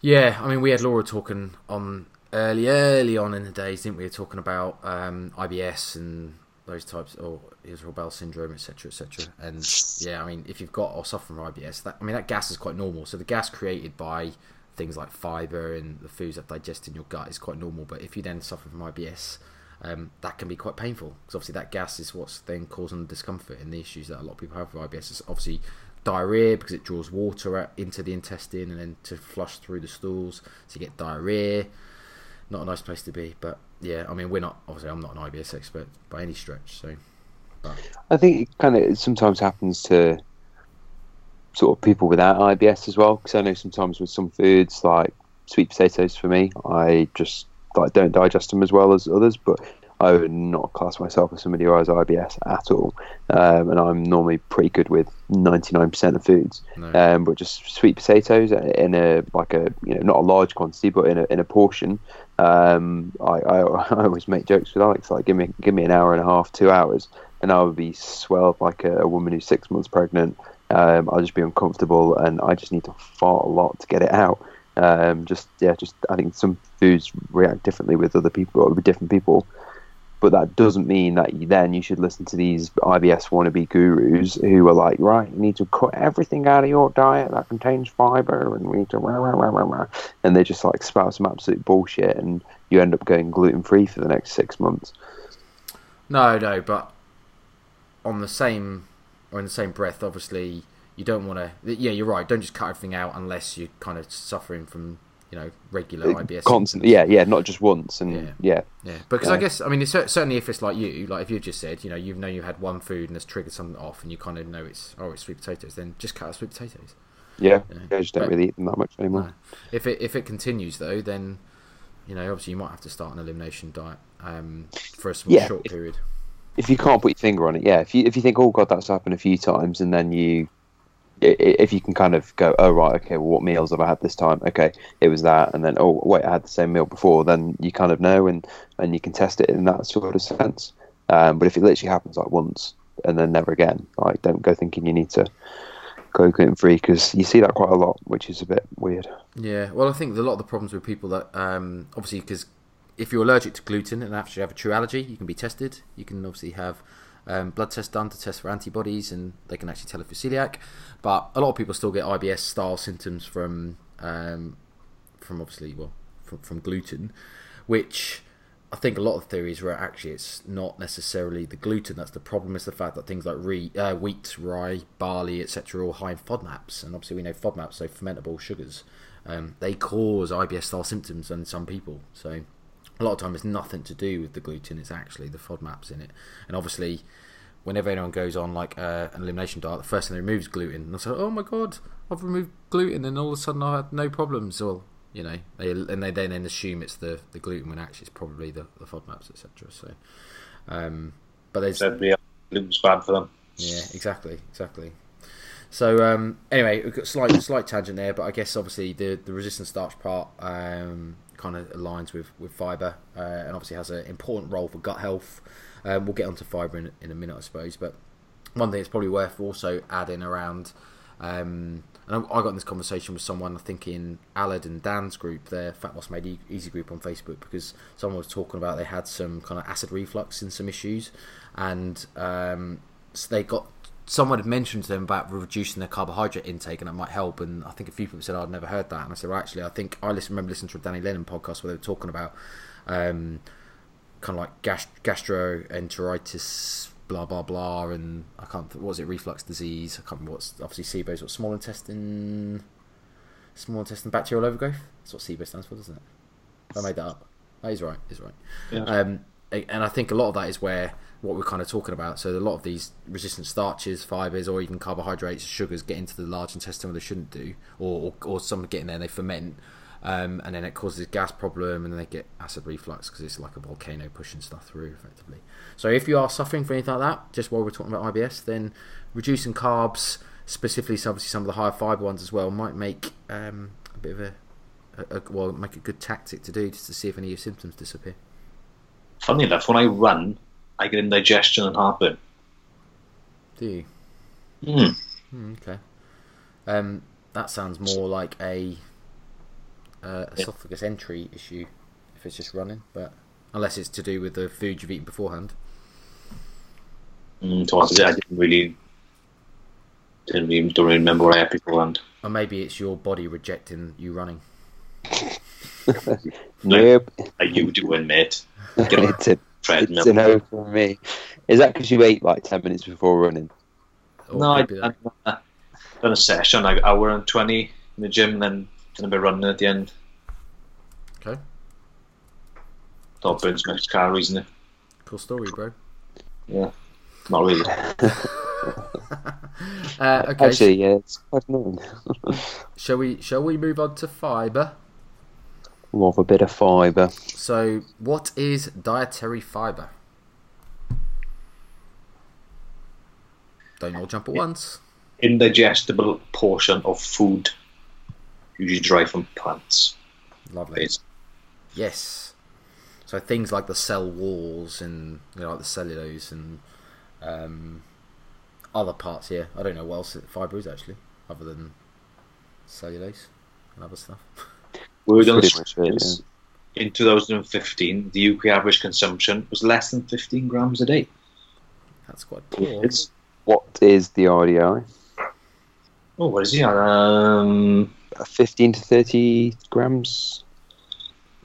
Yeah, I mean, we had Laura talking on early, early on in the days, didn't we? Talking about um, IBS and those types, or irritable bowel syndrome, etc., etc. And yeah, I mean, if you've got or suffer from IBS, that I mean, that gas is quite normal. So the gas created by things like fiber and the foods that digest in your gut is quite normal. But if you then suffer from IBS, um, that can be quite painful because obviously that gas is what's then causing the discomfort and the issues that a lot of people have with IBS. Is obviously diarrhea because it draws water into the intestine and then to flush through the stools, so you get diarrhea. Not a nice place to be, but yeah, I mean, we're not obviously I'm not an IBS expert by any stretch, so I think it kind of sometimes happens to sort of people without IBS as well. Because I know sometimes with some foods, like sweet potatoes, for me, I just like don't digest them as well as others. But I would not class myself as somebody who has IBS at all, um, and I'm normally pretty good with 99% of foods. no. Um, but just sweet potatoes in a like a you know not a large quantity, but in a in a portion. Um, I, I I always make jokes with Alex like give me give me an hour and a half, two hours, and I would be swelled like a, a woman who's six months pregnant. Um, I'll just be uncomfortable, and I just need to fart a lot to get it out. Um, just yeah, just I think some foods react differently with other people or with different people. But that doesn't mean that you, then you should listen to these IBS wannabe gurus who are like, right, you need to cut everything out of your diet that contains fiber, and we need to rah, rah, rah, rah, rah. and they just like spout some absolute bullshit, and you end up going gluten free for the next six months. No, no, but on the same or in the same breath, obviously you don't want to. Yeah, you're right. Don't just cut everything out unless you're kind of suffering from you know regular IBS. Constantly, yeah, yeah, not just once, and Yeah. yeah, Yeah, because I guess I mean it's certainly if it's like you, like if you just said, you know, you've known you had one food and it's triggered something off, and you kind of know it's oh it's sweet potatoes, then just cut out sweet potatoes. yeah, Yeah. I just don't But- really eat them that much anymore. No. If it if it continues though, then you know obviously you might have to start an elimination diet um, for a small Yeah, short if- period. if you can't put your finger on it, yeah. If you if you think, oh god, that's happened a few times, and then you, if you can kind of go, oh right, okay, well, what meals have I had this time? Okay, it was that, and then oh wait, I had the same meal before. Then you kind of know, and and you can test it in that sort of sense. Um, but if it literally happens like once and then never again, like don't go thinking you need to go gluten free because you see that quite a lot, which is a bit weird. Yeah, well, I think a lot of the problems with people that um, obviously because if you're allergic to gluten and actually have a true allergy, you can be tested. You can obviously have um, blood test done to test for antibodies, and they can actually tell if you're celiac. But a lot of people still get IBS style symptoms from um, from obviously well from, from gluten, which I think a lot of theories were actually it's not necessarily the gluten that's the problem. It's the fact that things like re, uh, wheat, rye, barley, etc., are all high in FODMAPs, and obviously we know FODMAPs, so fermentable sugars, um, they cause IBS style symptoms in some people. So a lot of time it's nothing to do with the gluten; it's actually the FODMAPs in it. And obviously, whenever anyone goes on like uh, an elimination diet, the first thing they remove is gluten. And I say, "Oh my god, I've removed gluten," and all of a sudden I had no problems. Well, you know, they and they then assume it's the, the gluten when actually it's probably the, the FODMAPs, etc. So, um, but there's Said yeah, gluten's bad for them. yeah, exactly, exactly. So um, anyway, we've got slight slight tangent there, but I guess obviously the the resistant starch part um, kind of aligns with with fiber, uh, and obviously has an important role for gut health. Um, we'll get onto fiber in, in a minute, I suppose. But one thing it's probably worth also adding around, um, and I, I got in this conversation with someone I think in Alad and Dan's group, their Fat Loss Made Easy group on Facebook, because someone was talking about they had some kind of acid reflux and some issues, and um, so they got someone had mentioned to them about reducing their carbohydrate intake and that might help and I think a few people said I'd never heard that. And I said well actually I think I listen, remember listening to a Danny Lennon podcast where they were talking about um, kind of like gas- gastroenteritis blah blah blah and I can't what was it reflux disease? I can't remember what's obviously SIBO is what small intestine small intestine bacterial overgrowth that's what SIBO stands for doesn't it? I made that up. That is right is right. Yeah. um, and I think a lot of that is where what we're kind of talking about. So a lot of these resistant starches, fibers, or even carbohydrates, sugars get into the large intestine where they shouldn't do, or or, or some get in there and they ferment, um, and then it causes a gas problem, and they get acid reflux because it's like a volcano pushing stuff through effectively. So if you are suffering from anything like that, just while we're talking about IBS, then reducing carbs, specifically obviously some of the higher fiber ones as well, might make um, a bit of a, a, a well make a good tactic to do just to see if any of your symptoms disappear. Funny enough, when I run, I get indigestion and heartburn. Do you? Mm. Hmm, okay. Um, that sounds more like a uh, esophagus entry issue if it's just running, but unless it's to do with the food you've eaten beforehand. Mm, to answer that, I didn't really, didn't really, don't really remember what I had beforehand. Or maybe it's your body rejecting you running. Nope, Are you doing, mate? Get on it's a, treadmill. it's a no for me. Is that because you ate like ten minutes before running? Or No, I maybe that- done, uh, done a session, like hour and twenty in the gym, and then done a bit running at the end. Okay. Thought burns some extra calories in it. Cool story, bro. Yeah, not really. Uh, okay. Actually, yeah, it's quite annoying. shall we? Shall we move on to fiber? Love a bit of fibre. So, what is dietary fiber? Don't all jump at once. Indigestible portion of food, usually derived from plants. Lovely. It's Yes. So things like the cell walls and you know, like the cellulose and um, other parts here. I don't know what else fibre is actually, other than cellulose and other stuff. Word on the Pretty much street in 2015, the UK average consumption was less than 15 grams a day. That's quite poor. It's What is the RDI? oh, what is he on? Um, Uh, 15 to 30 grams.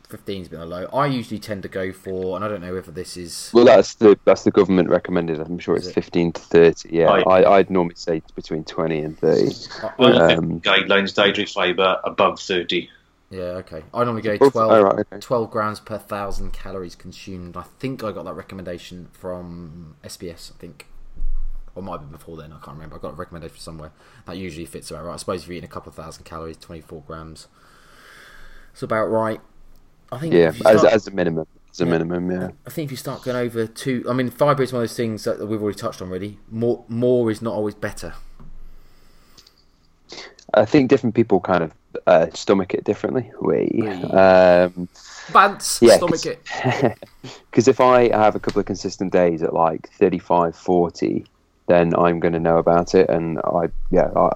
15's been a low. I usually tend to go for, and I don't know whether this is. Well, that's the that's the government recommended. I'm sure Is it's it? 15 to 30. Yeah. I, I'd normally say between 20 and 30. Well, Um, guidelines dietary fibre above 30. Yeah, okay. I normally go Oh, 12, oh, right, okay. 12 grams per thousand calories consumed. I think I got that recommendation from SBS, I think. Or might have been before then, I can't remember. I got a recommendation somewhere. That usually fits about right. I suppose if you're eating a couple of thousand calories, 24 grams. It's about right. I think Yeah, you as, as a minimum. As a Yeah. minimum, yeah. I think if you start going over two, I mean, fibre is one of those things that we've already touched on. Really, more more is not always better. I think different people kind of uh, stomach it differently. We, um, Bants, Yeah, stomach 'cause- it. because if I have a couple of consistent days at like 35, 40, then I'm going to know about it, and I, yeah, I,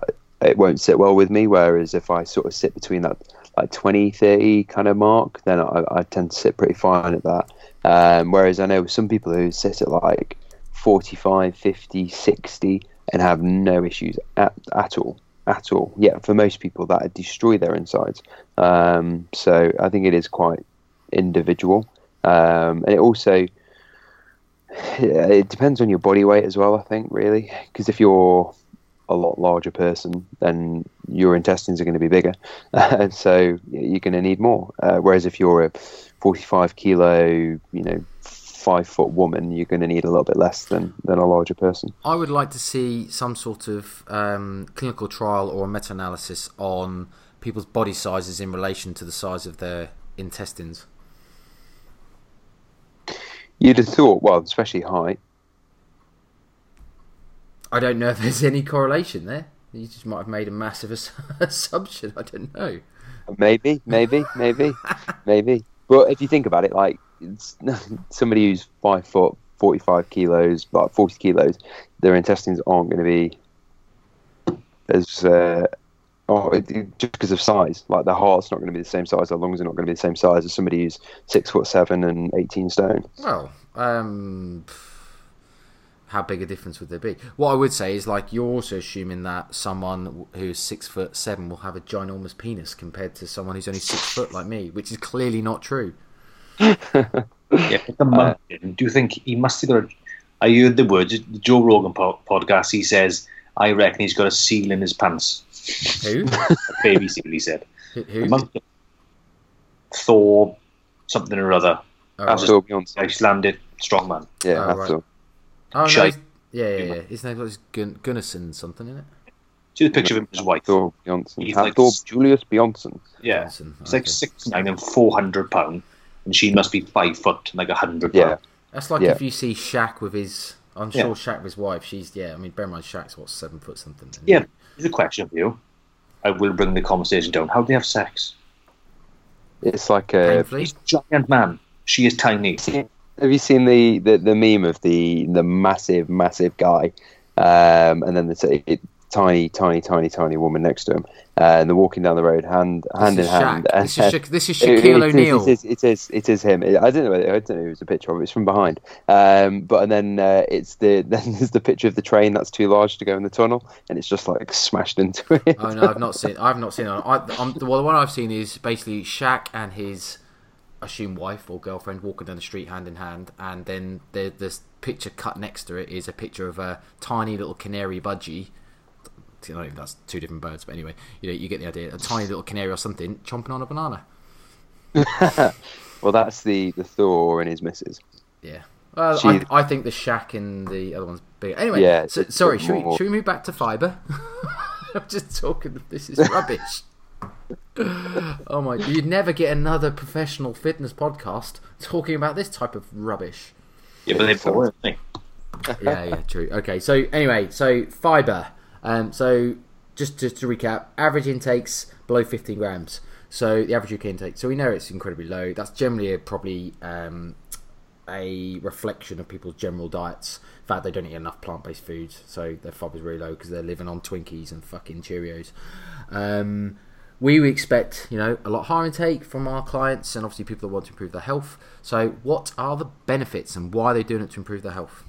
it won't sit well with me. Whereas if I sort of sit between that like 20, 30 kind of mark, then I, I tend to sit pretty fine at that. Um, whereas I know some people who sit at like 45, 50, 60 and have no issues at, at all. At all, yeah. For most people, that would destroy their insides. Um, so I think it is quite individual, um, and it also it depends on your body weight as well. I think really, because if you're a lot larger person, then your intestines are going to be bigger, and so you're going to need more. Uh, whereas if you're a 45 kilo, you know, five foot woman, you're going to need a little bit less than than a larger person. I would like to see some sort of um, clinical trial or a meta-analysis on people's body sizes in relation to the size of their intestines. You'd have thought, well, especially height. I don't know if there's any correlation there. You just might have made a massive ass- assumption. I don't know. Maybe, maybe, maybe, maybe. But if you think about it, like somebody who's five foot, forty-five kilos, about forty kilos, their intestines aren't going to be as uh, oh, it, it- just because of size. Like their heart's not going to be the same size, their lungs are not going to be the same size as somebody who's six foot seven and eighteen stone. Well, um, how big a difference would there be? What I would say is like you're also assuming that someone who's six foot seven will have a ginormous penis compared to someone who's only six foot like me, which is clearly not true. Yeah, the monk in. Do you think he must have got a. I heard the words, the Joe Rogan po- podcast, he says, I reckon he's got a seal in his pants. Who? A baby seal, he said. Who? The who? Thor, something or other. Oh, That's right. Thor Bjornsson. Icelandic strongman. Yeah, Oh, that's right. all. Oh, no, yeah, yeah, yeah. His name was Gun- Gunnarsson something, isn't it? See the picture of him with his wife. Thor Bjornsson. He's Uh, like- Thor Julius Bjornsson. Yeah. Johnson, He's like okay. six nine and four hundred pound, and she must be five foot and like a hundred Yeah. pound. That's like Yeah. if you see Shaq with his. I'm Yeah. sure Shaq with his wife. She's yeah. I mean, bear in mind Shaq's what seven foot something. and Yeah. Here's a question for you. I will bring the conversation down. How do they have sex? It's like a Painfully. He's giant man. She is tiny. Have you seen the, the, the meme of the the massive massive guy, um, and then the t- it, tiny tiny tiny tiny woman next to him, uh, and they're walking down the road hand hand in hand. This is, Sha- this is It- it Shaquille O'Neal. It is, it is. It is him. I don't know. I don't know. It was a picture of it. It's from behind. Um, but and then uh, it's the then there's the picture of the train that's too large to go in the tunnel, and it's just like smashed into it. Oh no, I've not seen. I've not seen. it. I, I'm, well, the one I've seen is basically Shaq and his, I assume, wife or girlfriend walking down the street hand in hand, and then the this picture cut next to it is a picture of a tiny little canary budgie. I don't know if that's two different birds, but anyway, you know, you get the idea. A tiny little canary or something chomping on a banana. well, that's the the Thor and his missus. Yeah. Well, She- I, I think the Shaq and the other one's bigger. Anyway, Yeah, so, sorry, got should we, should we move back to fibre? I'm just talking. This is rubbish. oh my! You'd never get another professional fitness podcast talking about this type of rubbish. Yeah, but they're boring, yeah, yeah, true. Okay, so anyway, so fiber. Um, so just just to recap, average intakes below 15 grams. So the average UK intake. So we know it's incredibly low. That's generally a, probably um, a reflection of people's general diets. In fact, they don't eat enough plant-based foods, so their fiber's really low because they're living on Twinkies and fucking Cheerios. Um, we expect you know a lot higher intake from our clients and obviously people that want to improve their health. So, what are the benefits and why are they doing it to improve their health?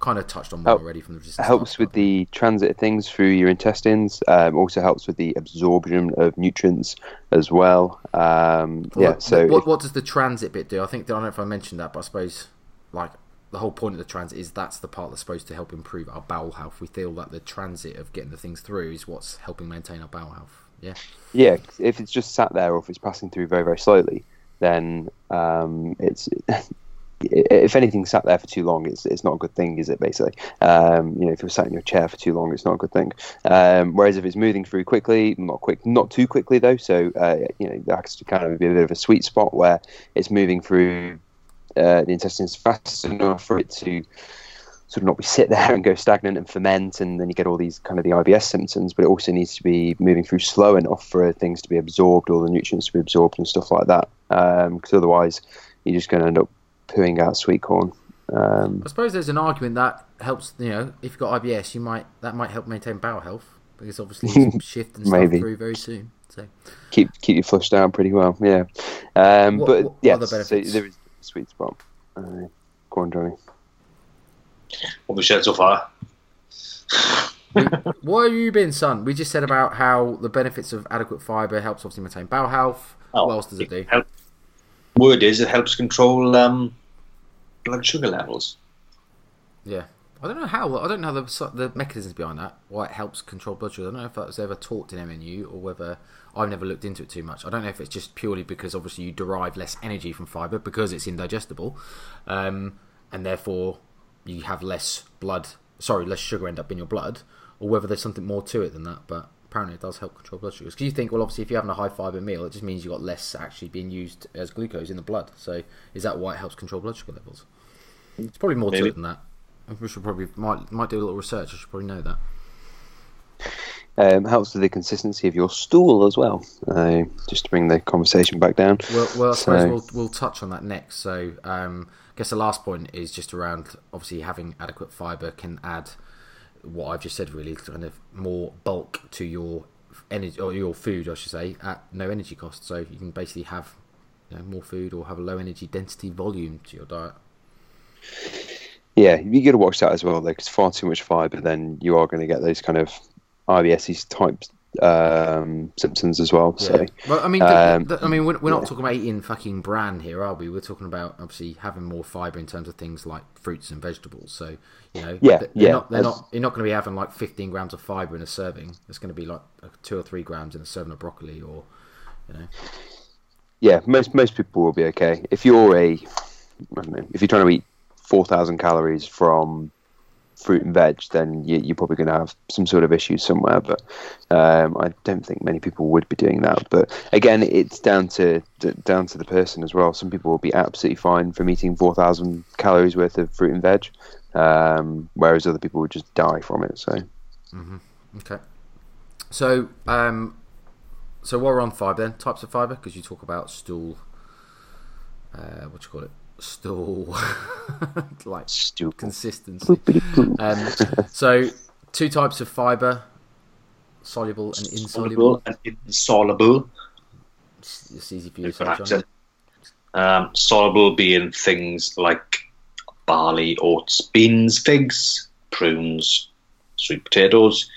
Kind of touched on Help- already from the It resistance. helps type, with but- the transit of things through your intestines. Um, also helps with the absorption of nutrients as well. Um, yeah, What- so what, if- what does the transit bit do? I think I don't know if I mentioned that, but I suppose like the whole point of the transit is that's the part that's supposed to help improve our bowel health. We feel that the transit of getting the things through is what's helping maintain our bowel health. Yeah, yeah, if it's just sat there or if it's passing through very very slowly, then um, it's if anything sat there for too long, it's it's not a good thing, is it? Basically, um, you know, if you're sat in your chair for too long, it's not a good thing. Um, whereas if it's moving through quickly, not quick, not too quickly though, so uh, you know, that kind of be a bit of a sweet spot where it's moving through uh, the intestines fast enough for it to sort of not be sit there and go stagnant and ferment, and then you get all these kind of the IBS symptoms. But it also needs to be moving through slow enough for things to be absorbed, all the nutrients to be absorbed and stuff like that. Because otherwise, you're just going to end up pooing out sweet corn. Um, I suppose there's an argument that helps. You know, if you've got IBS, you might that might help maintain bowel health because obviously it's shifting stuff Maybe. through very soon. So keep keep you flushed out pretty well, yeah. Um, What- but what yeah, so there is a sweet spot. Uh, go on, Johnny. What we said so far. What have you been, son? We just said about how the benefits of adequate fibre helps obviously maintain bowel health. Oh, what else does it do? help- Word is it helps control um, blood sugar levels. Yeah, I don't know how. I don't know the the mechanisms behind that. Why it helps control blood sugar. I don't know if that was ever taught in MNU or whether I've never looked into it too much. I don't know if it's just purely because obviously you derive less energy from fibre because it's indigestible, um, and therefore you have less blood. Sorry, less sugar end up in your blood, or whether there's something more to it than that. But apparently it does help control blood sugars. Because you think, well, obviously if you're having a high fibre meal, it just means you've got less actually being used as glucose in the blood. So is that why it helps control blood sugar levels? It's probably more to it than that. We should probably might might do a little research. I should probably know that. Um, helps with the consistency of your stool as well. Uh, just to bring the conversation back down. Well, well, I suppose So- we'll we'll touch on that next. So, um, I guess the last point is just around obviously having adequate fibre can add what I've just said. Really, kind of more bulk to your energy or your food, I should say, at no energy cost. So you can basically have you know, more food or have a low energy density volume to your diet. Yeah, you got to watch that as well. Like, it's far too much fibre, then you are going to get those kind of IBS type um, symptoms as well. So, Yeah. Well, I mean, um, the- I mean, we're, we're not yeah. talking about eating fucking bran here, are we? We're talking about obviously having more fibre in terms of things like fruits and vegetables. So, you know, Yeah, they're yeah, Not, they're that's- not. You're not going to be having like 15 grams of fibre in a serving. It's going to be like two or three grams in a serving of broccoli, or you know. yeah, most most people will be okay. If you're a, know, if you're trying to eat four thousand calories from fruit and veg, then you, you're probably going to have some sort of issues somewhere. But um, I don't think many people would be doing that. But again, it's down to d- down to the person as well. Some people will be absolutely fine from eating four thousand calories worth of fruit and veg, um, whereas other people would just die from it. So. Okay. So, um, so while we're on fibre, then types of fibre, because you talk about stool. Uh, what you call it? Stool, like Stupid. consistency. Um, so, two types of fibre: soluble and insoluble. Soluble and insoluble. It's, it's easy for you to say, Um, soluble being things like barley, oats, beans, figs, prunes, sweet potatoes.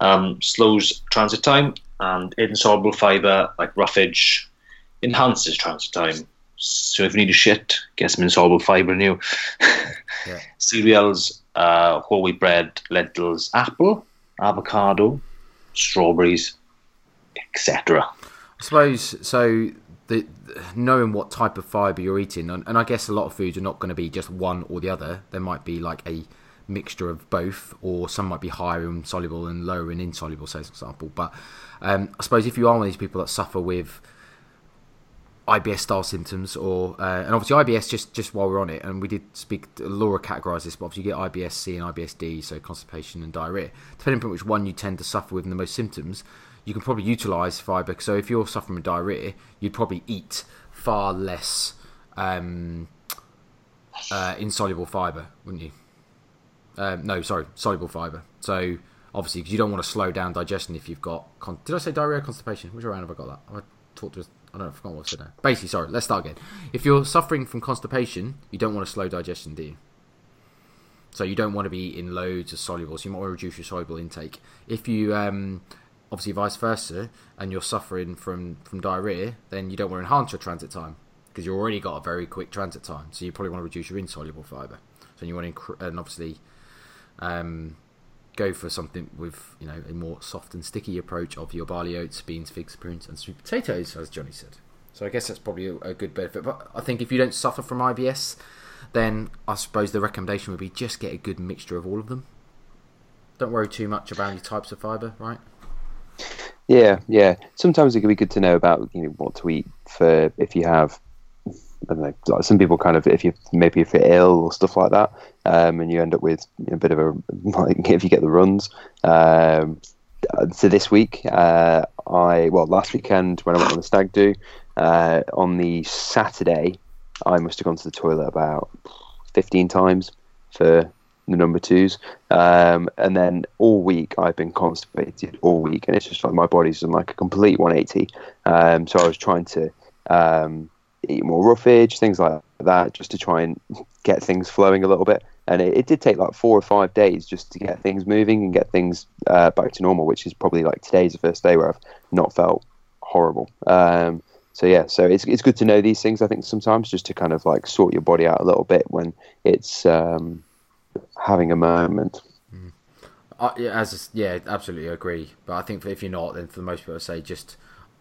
Um, slows transit time, and insoluble fibre like roughage enhances transit time. So if you need a shit, get some insoluble fibre in you. Yeah. Cereals, uh, whole wheat bread, lentils, apple, avocado, strawberries, etc. I suppose so. The, knowing what type of fibre you're eating, and, and I guess a lot of foods are not going to be just one or the other. There might be like a mixture of both, or some might be higher in soluble and lower in insoluble, say, for example. But um, I suppose if you are one of these people that suffer with IBS style symptoms, or uh, and obviously IBS just just while we're on it, and we did speak. Laura categorised this, but obviously you get IBS C and IBS D, so constipation and diarrhea. Depending on which one you tend to suffer with and the most symptoms, you can probably utilise fibre. So if you're suffering with diarrhea, you'd probably eat far less um, uh, insoluble fibre, wouldn't you? Um, no, sorry, soluble fibre. So obviously because you don't want to slow down digestion if you've got. Con- Did I say diarrhea constipation? Which round have I got that? I talked to. I don't know. I forgot what I said now. Basically, sorry. Let's start again. If you're suffering from constipation, you don't want to slow digestion, do you? So you don't want to be eating loads of solubles. You might want to reduce your soluble intake. If you um, obviously vice versa, and you're suffering from from diarrhea, then you don't want to enhance your transit time because you've already got a very quick transit time. So you probably want to reduce your insoluble fibre. So you want to and obviously um, go for something with you know a more soft and sticky approach of your barley oats, beans, figs, prunes, and sweet potatoes, as Johnny said. So I guess that's probably a, a good benefit. But I think if you don't suffer from IBS, then I suppose the recommendation would be just get a good mixture of all of them. Don't worry too much about any types of fibre, right? Yeah, yeah. Sometimes it can be good to know about you know what to eat for if you have. I don't know. Like some people kind of if you maybe if you're ill or stuff like that, um, and you end up with a bit of a if you get the runs. Um, so this week, uh, I well last weekend when I went on the stag do, uh, on the Saturday, I must have gone to the toilet about fifteen times for the number twos. Um, and then all week I've been constipated all week, and it's just like my body's in like a complete 180. Um, so I was trying to um, eat more roughage, things like that, just to try and get things flowing a little bit. And it, it did take like four or five days just to get things moving and get things uh, back to normal, which is probably like today's the first day where I've not felt horrible. Um, so yeah, so it's it's good to know these things. I think sometimes just to kind of like sort your body out a little bit when it's um, having a moment. Uh, yeah, as yeah, absolutely agree. But I think if you're not, then for the most part, I say just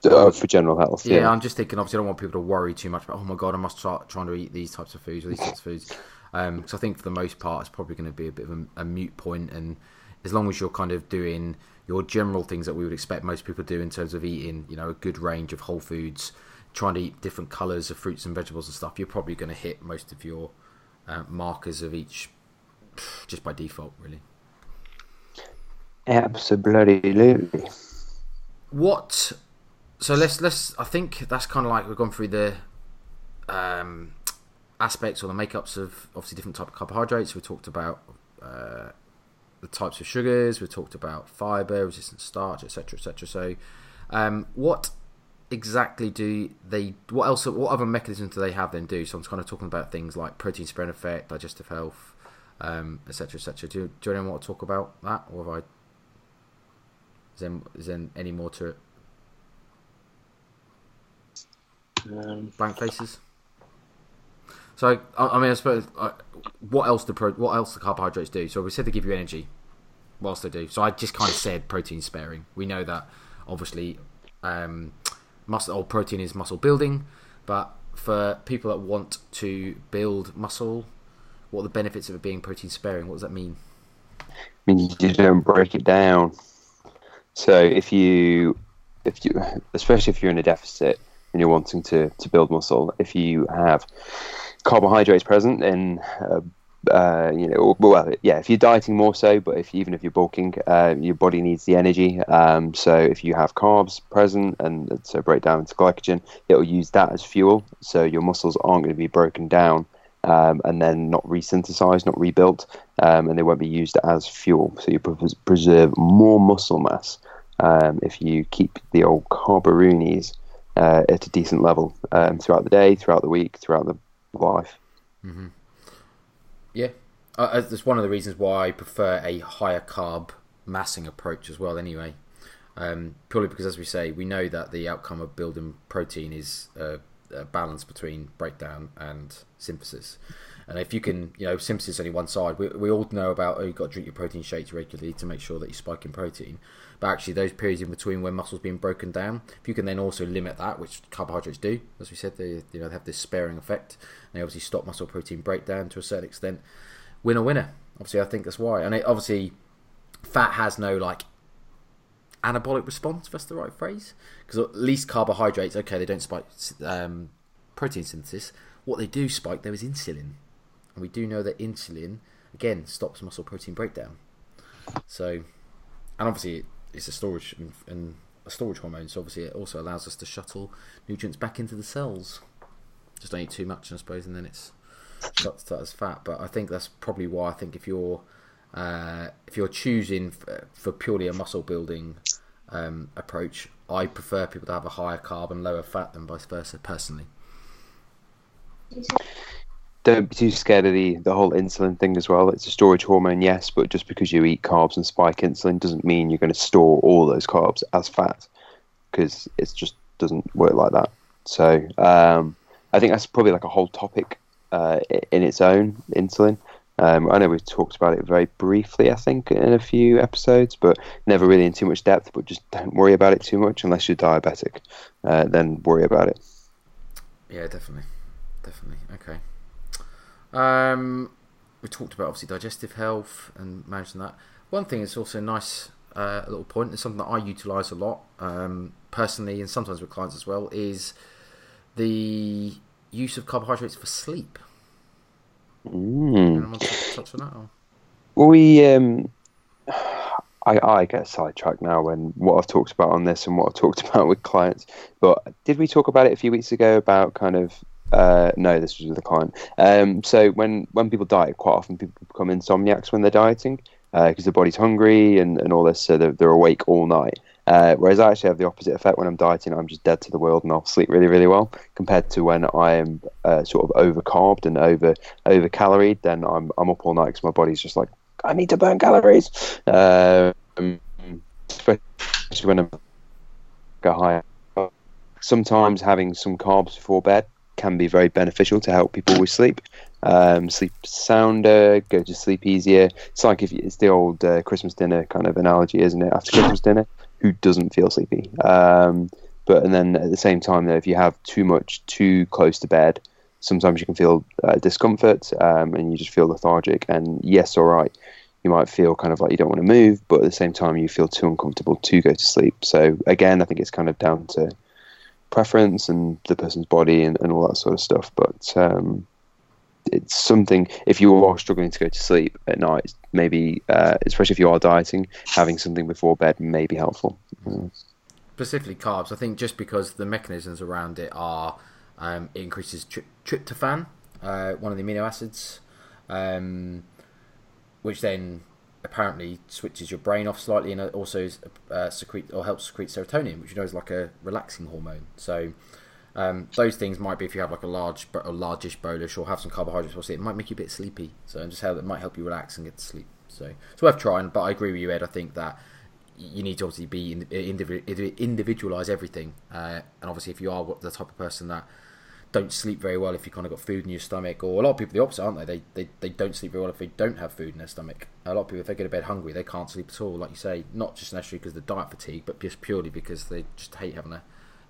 Uh, for general health, yeah, yeah. I'm just thinking. Obviously, I don't want people to worry too much. But oh my god, I must start trying to eat these types of foods or these types of foods. Um, so I think for the most part, it's probably going to be a bit of a, a mute point. And as long as you're kind of doing your general things that we would expect most people to do in terms of eating, you know, a good range of whole foods, trying to eat different colours of fruits and vegetables and stuff, you're probably going to hit most of your uh, markers of each just by default, really. Absolutely. What? So let's let's. I think that's kind of like we've gone through the um, aspects or the makeups of obviously different type of carbohydrates. We talked about uh, the types of sugars. We talked about fiber, resistant starch, etc., etc. So, um, what exactly do they? What else? What other mechanisms do they have then do? So I'm kind of talking about things like protein sparing effect, digestive health, um, etc., etc. Do, do anyone want to talk about that, or have I? Is there, is there any more to it? Um, blank faces. So I, I mean, I suppose uh, what else do pro, what else the carbohydrates do? So we said they give you energy. What else they do? So I just kind of said protein sparing. We know that obviously um, muscle or protein is muscle building, but for people that want to build muscle, what are the benefits of it being protein sparing? What does that mean? I mean, you don't break it down. So if you, if you, especially if you're in a deficit and you're wanting to to build muscle, if you have carbohydrates present, then uh, uh, you know, well, yeah, if you're dieting more so, but if even if you're bulking, uh, your body needs the energy. Um, so if you have carbs present and so break down into glycogen, it will use that as fuel. So your muscles aren't going to be broken down um, and then not resynthesized, not rebuilt, um, and they won't be used as fuel. So you pres- preserve more muscle mass um, if you keep the old carbaroonies uh, at a decent level um, throughout the day, throughout the week, throughout the life. Yeah, uh, that's one of the reasons why I prefer a higher carb massing approach as well. Anyway, um, purely because, as we say, we know that the outcome of building protein is a, a balance between breakdown and synthesis. And if you can, you know, synthesis is only one side. We, we all know about oh, you've got to drink your protein shakes regularly to make sure that you spike in protein. But actually, those periods in between when muscle's being broken down, if you can then also limit that, which carbohydrates do, as we said, they you know they have this sparing effect. They obviously stop muscle protein breakdown to a certain extent. Winner, winner. Obviously, I think that's why. And it, obviously, fat has no like anabolic response. If that's the right phrase, because at least carbohydrates, okay, they don't spike um, protein synthesis. What they do spike though is insulin, and we do know that insulin again stops muscle protein breakdown. So, and obviously it's a storage and, and a storage hormone. So obviously it also allows us to shuttle nutrients back into the cells. Just don't eat too much, I suppose, and then it's to as fat. But I think that's probably why I think if you're Uh, if you're choosing for, for purely a muscle building um, approach, I prefer people to have a higher carb and lower fat than vice versa. Personally, don't be too scared of the, the whole insulin thing as well. It's a storage hormone, yes, but just because you eat carbs and spike insulin doesn't mean you're going to store all those carbs as fat because it just doesn't work like that. So um, I think that's probably like a whole topic uh, in its own, insulin. Um, I know we've talked about it very briefly, I think, in a few episodes, but never really in too much depth. But just don't worry about it too much unless you're diabetic. Uh, then worry about it. Yeah, definitely, definitely. Okay. Um, we talked about obviously digestive health and managing that. One thing is also a nice, uh, little and something that I utilise a lot um, personally, and sometimes with clients as well, is the use of carbohydrates for sleep. Mm. touch on that? Or? Well, we, um, I, I get sidetracked now when what I've talked about on this and what I've talked about with clients. But did we talk about it a few weeks ago about kind of uh, no, this was with a client. Um, so when when people diet, quite often people become insomniacs when they're dieting because uh, the body's hungry and, and all this, so they're, they're awake all night. Uh, whereas I actually have the opposite effect when I'm dieting. I'm just dead to the world and I'll sleep really, really well. Compared to when I am uh, sort of over carbed and over over caloried, then I'm I'm up all night because my body's just like I need to burn calories. Um, especially when I'm go higher. Sometimes having some carbs before bed can be very beneficial to help people with sleep. Um, sleep sounder, go to sleep easier. It's like if it's the old uh, Christmas dinner kind of analogy, isn't it? After Christmas dinner, who doesn't feel sleepy? Um, but and then at the same time, though, if you have too much too close to bed, sometimes you can feel uh, discomfort um, and you just feel lethargic. And yes, all right, you might feel kind of like you don't want to move, but at the same time, you feel too uncomfortable to go to sleep. So again, I think it's kind of down to preference and the person's body and, and all that sort of stuff. But um, it's something if you are struggling to go to sleep at night, maybe uh, especially if you are dieting, having something before bed may be helpful. Mm. Specifically carbs, I think just because the mechanisms around it are um, it increases tri- tryptophan, uh, one of the amino acids, um, which then apparently switches your brain off slightly and also uh, secrete or helps secrete serotonin, which you know is like a relaxing hormone. So um, those things might be if you have like a large, a largish bolus or have some carbohydrates, it might make you a bit sleepy. So just how it might help you relax and get to sleep. So it's worth trying. But I agree with you, Ed. I think that you need to obviously be individualize everything, uh, and obviously if you are the type of person that don't sleep very well if you kind of got food in your stomach, or a lot of people the opposite, aren't they? They, they they don't sleep very well if they don't have food in their stomach. A lot of people, if they go to bed hungry, they can't sleep at all. Like you say, not just necessarily because of the diet fatigue, but just purely because they just hate having a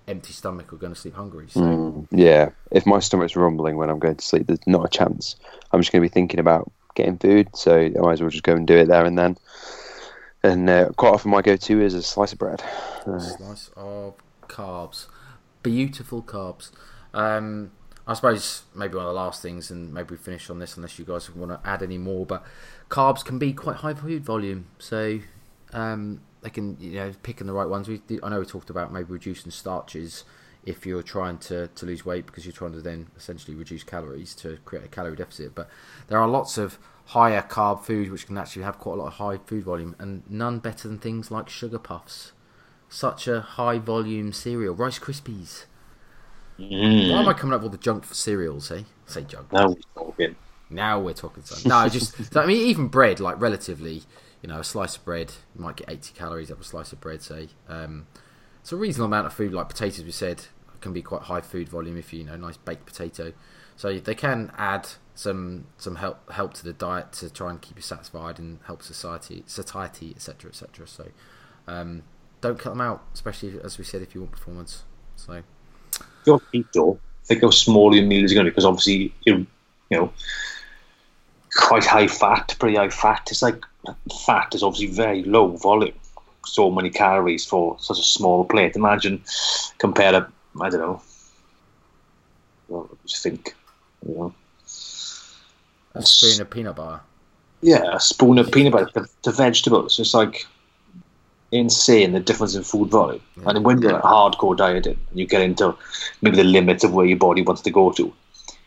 empty stomach or going to sleep hungry. So. Mm, yeah, if my stomach's rumbling when I'm going to sleep, there's not a chance. I'm just going to be thinking about getting food, so I might as well just go and do it there and then. And uh, quite often, my go-to is a slice of bread. Uh, slice of carbs, beautiful carbs. Um, I suppose maybe one of the last things, and maybe we finish on this unless you guys want to add any more. But carbs can be quite high food volume, so um, they can you know picking the right ones. We I know we talked about maybe reducing starches if you're trying to, to lose weight because you're trying to then essentially reduce calories to create a calorie deficit. But there are lots of higher carb food which can actually have quite a lot of high food volume, and none better than things like sugar puffs. Such a high volume cereal, Rice Krispies Mm. Why am I coming up with all the junk for cereals? Eh? Say junk. Now we're talking. Now we're talking. Son. No, just I mean, even bread, like relatively, you know, a slice of bread you might get eighty calories out of a slice of bread. Say, um, it's a reasonable amount of food. Like potatoes, we said, can be quite high food volume if you, you know, nice baked potato. So they can add some some help help to the diet to try and keep you satisfied and help society, satiety, etc., etc. So um, don't cut them out, especially as we said if you want performance. So your keto, think how small your meal is going to be because obviously you're, you know, quite high fat, pretty high fat. It's like fat is obviously very low volume, so many calories for such a small plate. Imagine compare a, I don't know, what do you think? You know, a spoon of peanut butter. Yeah, a spoon of peanut butter to, to vegetables. It's like insane the difference in food volume. Yeah. And when you're hardcore dieting and you get into maybe the limits of where your body wants to go to,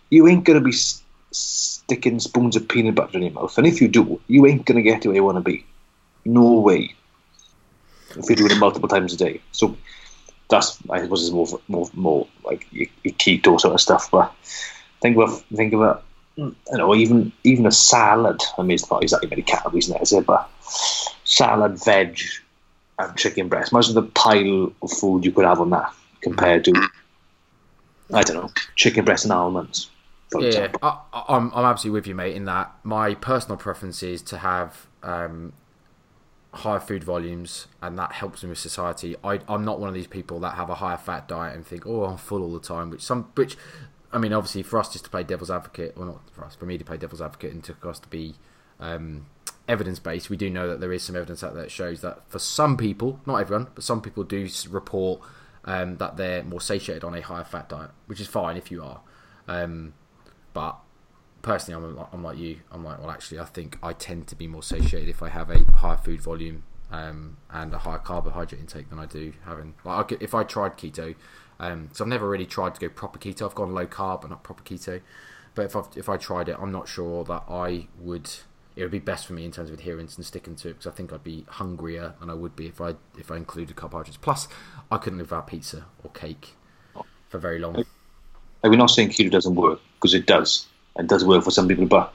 you ain't going to be s- s- sticking spoons of peanut butter in your mouth. And if you do, you ain't going to get to where you want to be. No way. If you're doing it multiple times a day. So that's, I suppose, is more, more, more like your, your keto sort of stuff. But think of, think of a, you know, even even a salad. I mean, it's not exactly many calories in there, is it? But salad, veg, and chicken breast. Imagine the pile of food you could have on that compared to, I don't know, chicken breast and almonds. Yeah, example. I, I- I'm I'm absolutely with you, mate. In that, my personal preference is to have um, higher food volumes, and that helps me with society. I, I'm not one of these people that have a higher fat diet and think, oh, I'm full all the time. Which some, which, I mean, obviously for us just to play devil's advocate, or not for us, for me to play devil's advocate, and to us to be um, evidence based, we do know that there is some evidence out there that shows that for some people, not everyone, but some people do report um, that they're more satiated on a higher fat diet, which is fine if you are. Um, but personally, I'm, I'm like you. I'm like, well, actually, I think I tend to be more satiated if I have a higher food volume um, and a higher carbohydrate intake than I do having. Like, I if I tried keto, um, so I've never really tried to go proper keto. I've gone low carb, but not proper keto. But if I if I tried it, I'm not sure that I would. It would be best for me in terms of adherence and sticking to it because I think I'd be hungrier than I would be if I if I included carbohydrates. Plus, I couldn't live without pizza or cake for very long. Like, we're not saying keto doesn't work because it does. It does work for some people, but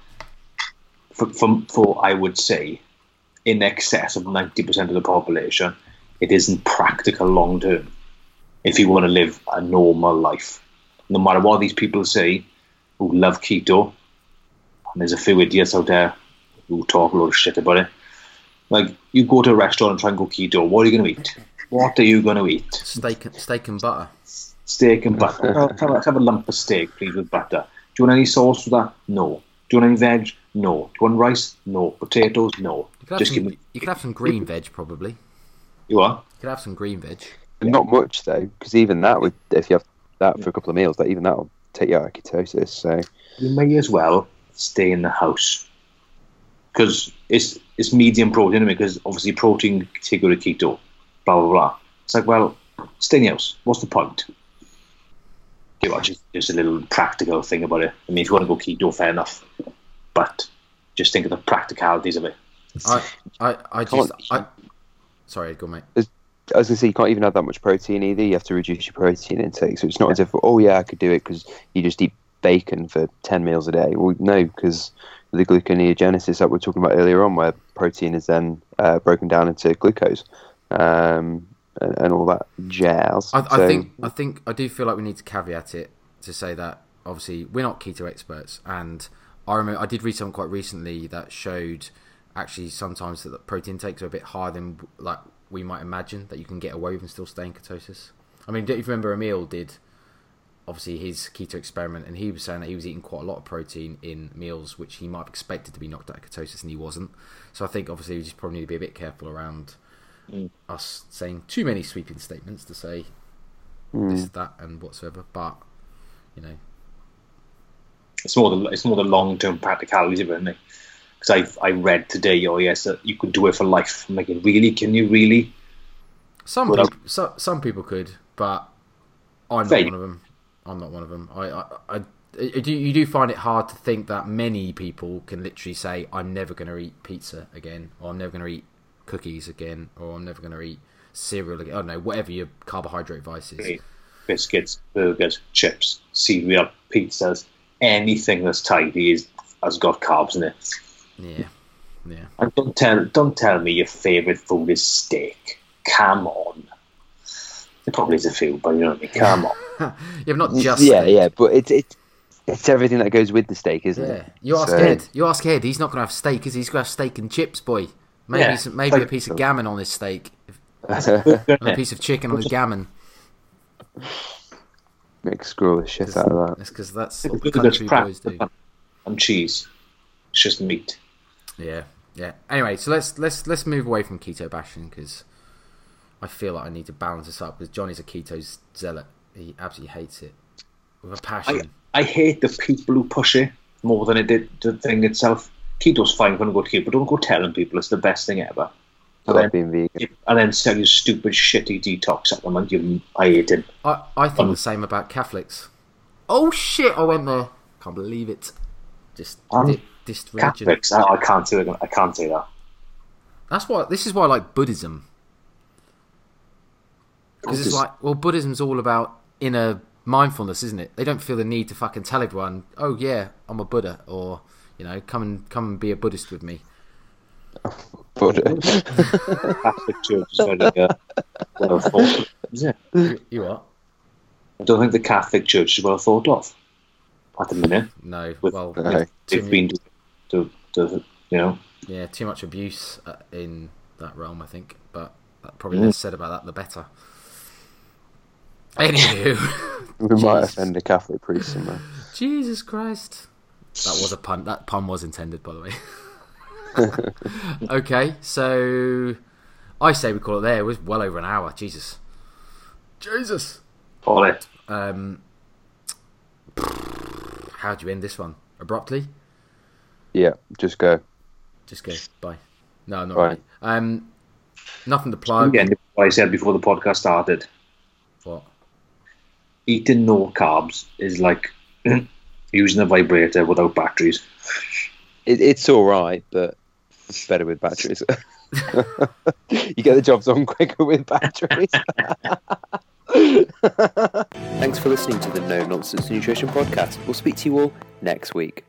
for, for, for I would say, in excess of ninety percent of the population, it isn't practical long term. If you want to live a normal life, no matter what these people say, who love keto, and there's a few idiots out there who talk a lot of shit about it. Like you go to a restaurant and try and go keto, what are you going to eat? What are you going to eat? Steak steak and butter. steak and butter. Oh, have, a, have a lump of steak, please, with butter. Do you want any sauce with that? No. Do you want any veg? No. Do you want rice? No. Potatoes? No. You could have Just some, give me. you could have some green veg probably. You are. You could have some green veg. Not much though, because even that would, if you have that for a couple of meals, that even that will take you out of ketosis. So You may as well stay in the house because it's it's medium protein because obviously protein take go to keto. Blah blah blah. It's like well, stay in the house. What's the point? You know, just just a little practical thing about it. I mean, if you want to go keto, fair enough, but just think of the practicalities of it. I I I just I, sorry, go mate. I was gonna say you can't even have that much protein either. You have to reduce your protein intake. So it's not as if oh yeah I could do it because you just eat bacon for ten meals a day. Well no, because the gluconeogenesis that we are talking about earlier on, where protein is then uh, broken down into glucose um, and, and all that jazz. I, I So- think I think I do feel like we need to caveat it to say that obviously we're not keto experts, and I remember I did read something quite recently that showed actually sometimes that the protein intakes are a bit higher than like we might imagine that you can get away with and still stay in ketosis. I mean, do you remember Emil did obviously his keto experiment, and he was saying that he was eating quite a lot of protein in meals, which he might have expected to be knocked out of ketosis, and he wasn't. So I think obviously we just probably need to be a bit careful around us saying too many sweeping statements to say Mm. this, that, and whatsoever. But you know, It's more the it's more the long term practicalities of it, isn't it? Because I I read today, oh yes, that you could do it for life. I'm like, really? Can you really? some Well, people, so, some people could, but I'm not one of them. I'm not one of them. I, I, I, you do find it hard to think that many people can literally say, "I'm never going to eat pizza again," or "I'm never going to eat cookies again," or "I'm never going to eat cereal again." I don't know, whatever your carbohydrate vice is. Biscuits, burgers, chips, cereal, pizzas, anything that's tidy is has got carbs in it. Yeah, yeah. And don't tell don't tell me your favourite food is steak. Come on. There probably is a field, but you know what I mean. Come on. yeah, but not mm, just yeah, steak. yeah, but it's it's it's everything that goes with the steak, isn't Yeah, it? you ask So- Ed. You ask Ed. He's not going to have steak, is he? He's going to have steak and chips, boy. Maybe Yeah. some, maybe a piece of gammon on his steak, and a piece of chicken on his gammon. Make screw the shit out of that. That's because that's what the Look at this country boys do. and cheese. It's just meat. Yeah, yeah. Anyway, so let's let's let's move away from keto bashing because I feel like I need to balance this up because Johnny's a keto zealot. He absolutely hates it with a passion. I hate the people who push it more than it did the thing itself. Keto's fine when you go to keto, but don't go telling people it's the best thing ever. I like being vegan. And then sell you stupid, shitty detox supplement. You, I hate it. I I think Um, the same about Catholics. Oh shit! I went there. Can't believe it. Just Um, di- dist. Catholics, I, I can't say that. I can't say that. That's why. This is why I like Buddhism. Because it's like, well, Buddhism's all about inner mindfulness, isn't it? They don't feel the need to fucking tell everyone, "Oh yeah, I'm a Buddha," or you know, "Come and come and be a Buddhist with me." But Catholic Church is very uh, well thought. of, it? You, what? I don't think the Catholic Church is well thought of at the minute. No. With- well, No. They've been to, to, you know, yeah, too much abuse uh, in that realm, I think. But that- probably Mm. less said about that, the better. Anywho, we might offend a Catholic priest somewhere. Jesus Christ. That was a pun. That pun was intended, by the way. okay, so I say we call it there. It was well over an hour. Jesus. Jesus. all it. Um, how do you end this one? Abruptly? Yeah, just go. Just go. Bye. No, not Right. really. Um, nothing to plug. Again, what I said before the podcast started, What? Eating no carbs is like using a vibrator without batteries. It, it's all right, but it's better with batteries. you get the jobs on quicker with batteries. Thanks for listening to the No Nonsense Nutrition Podcast. We'll speak to you all next week.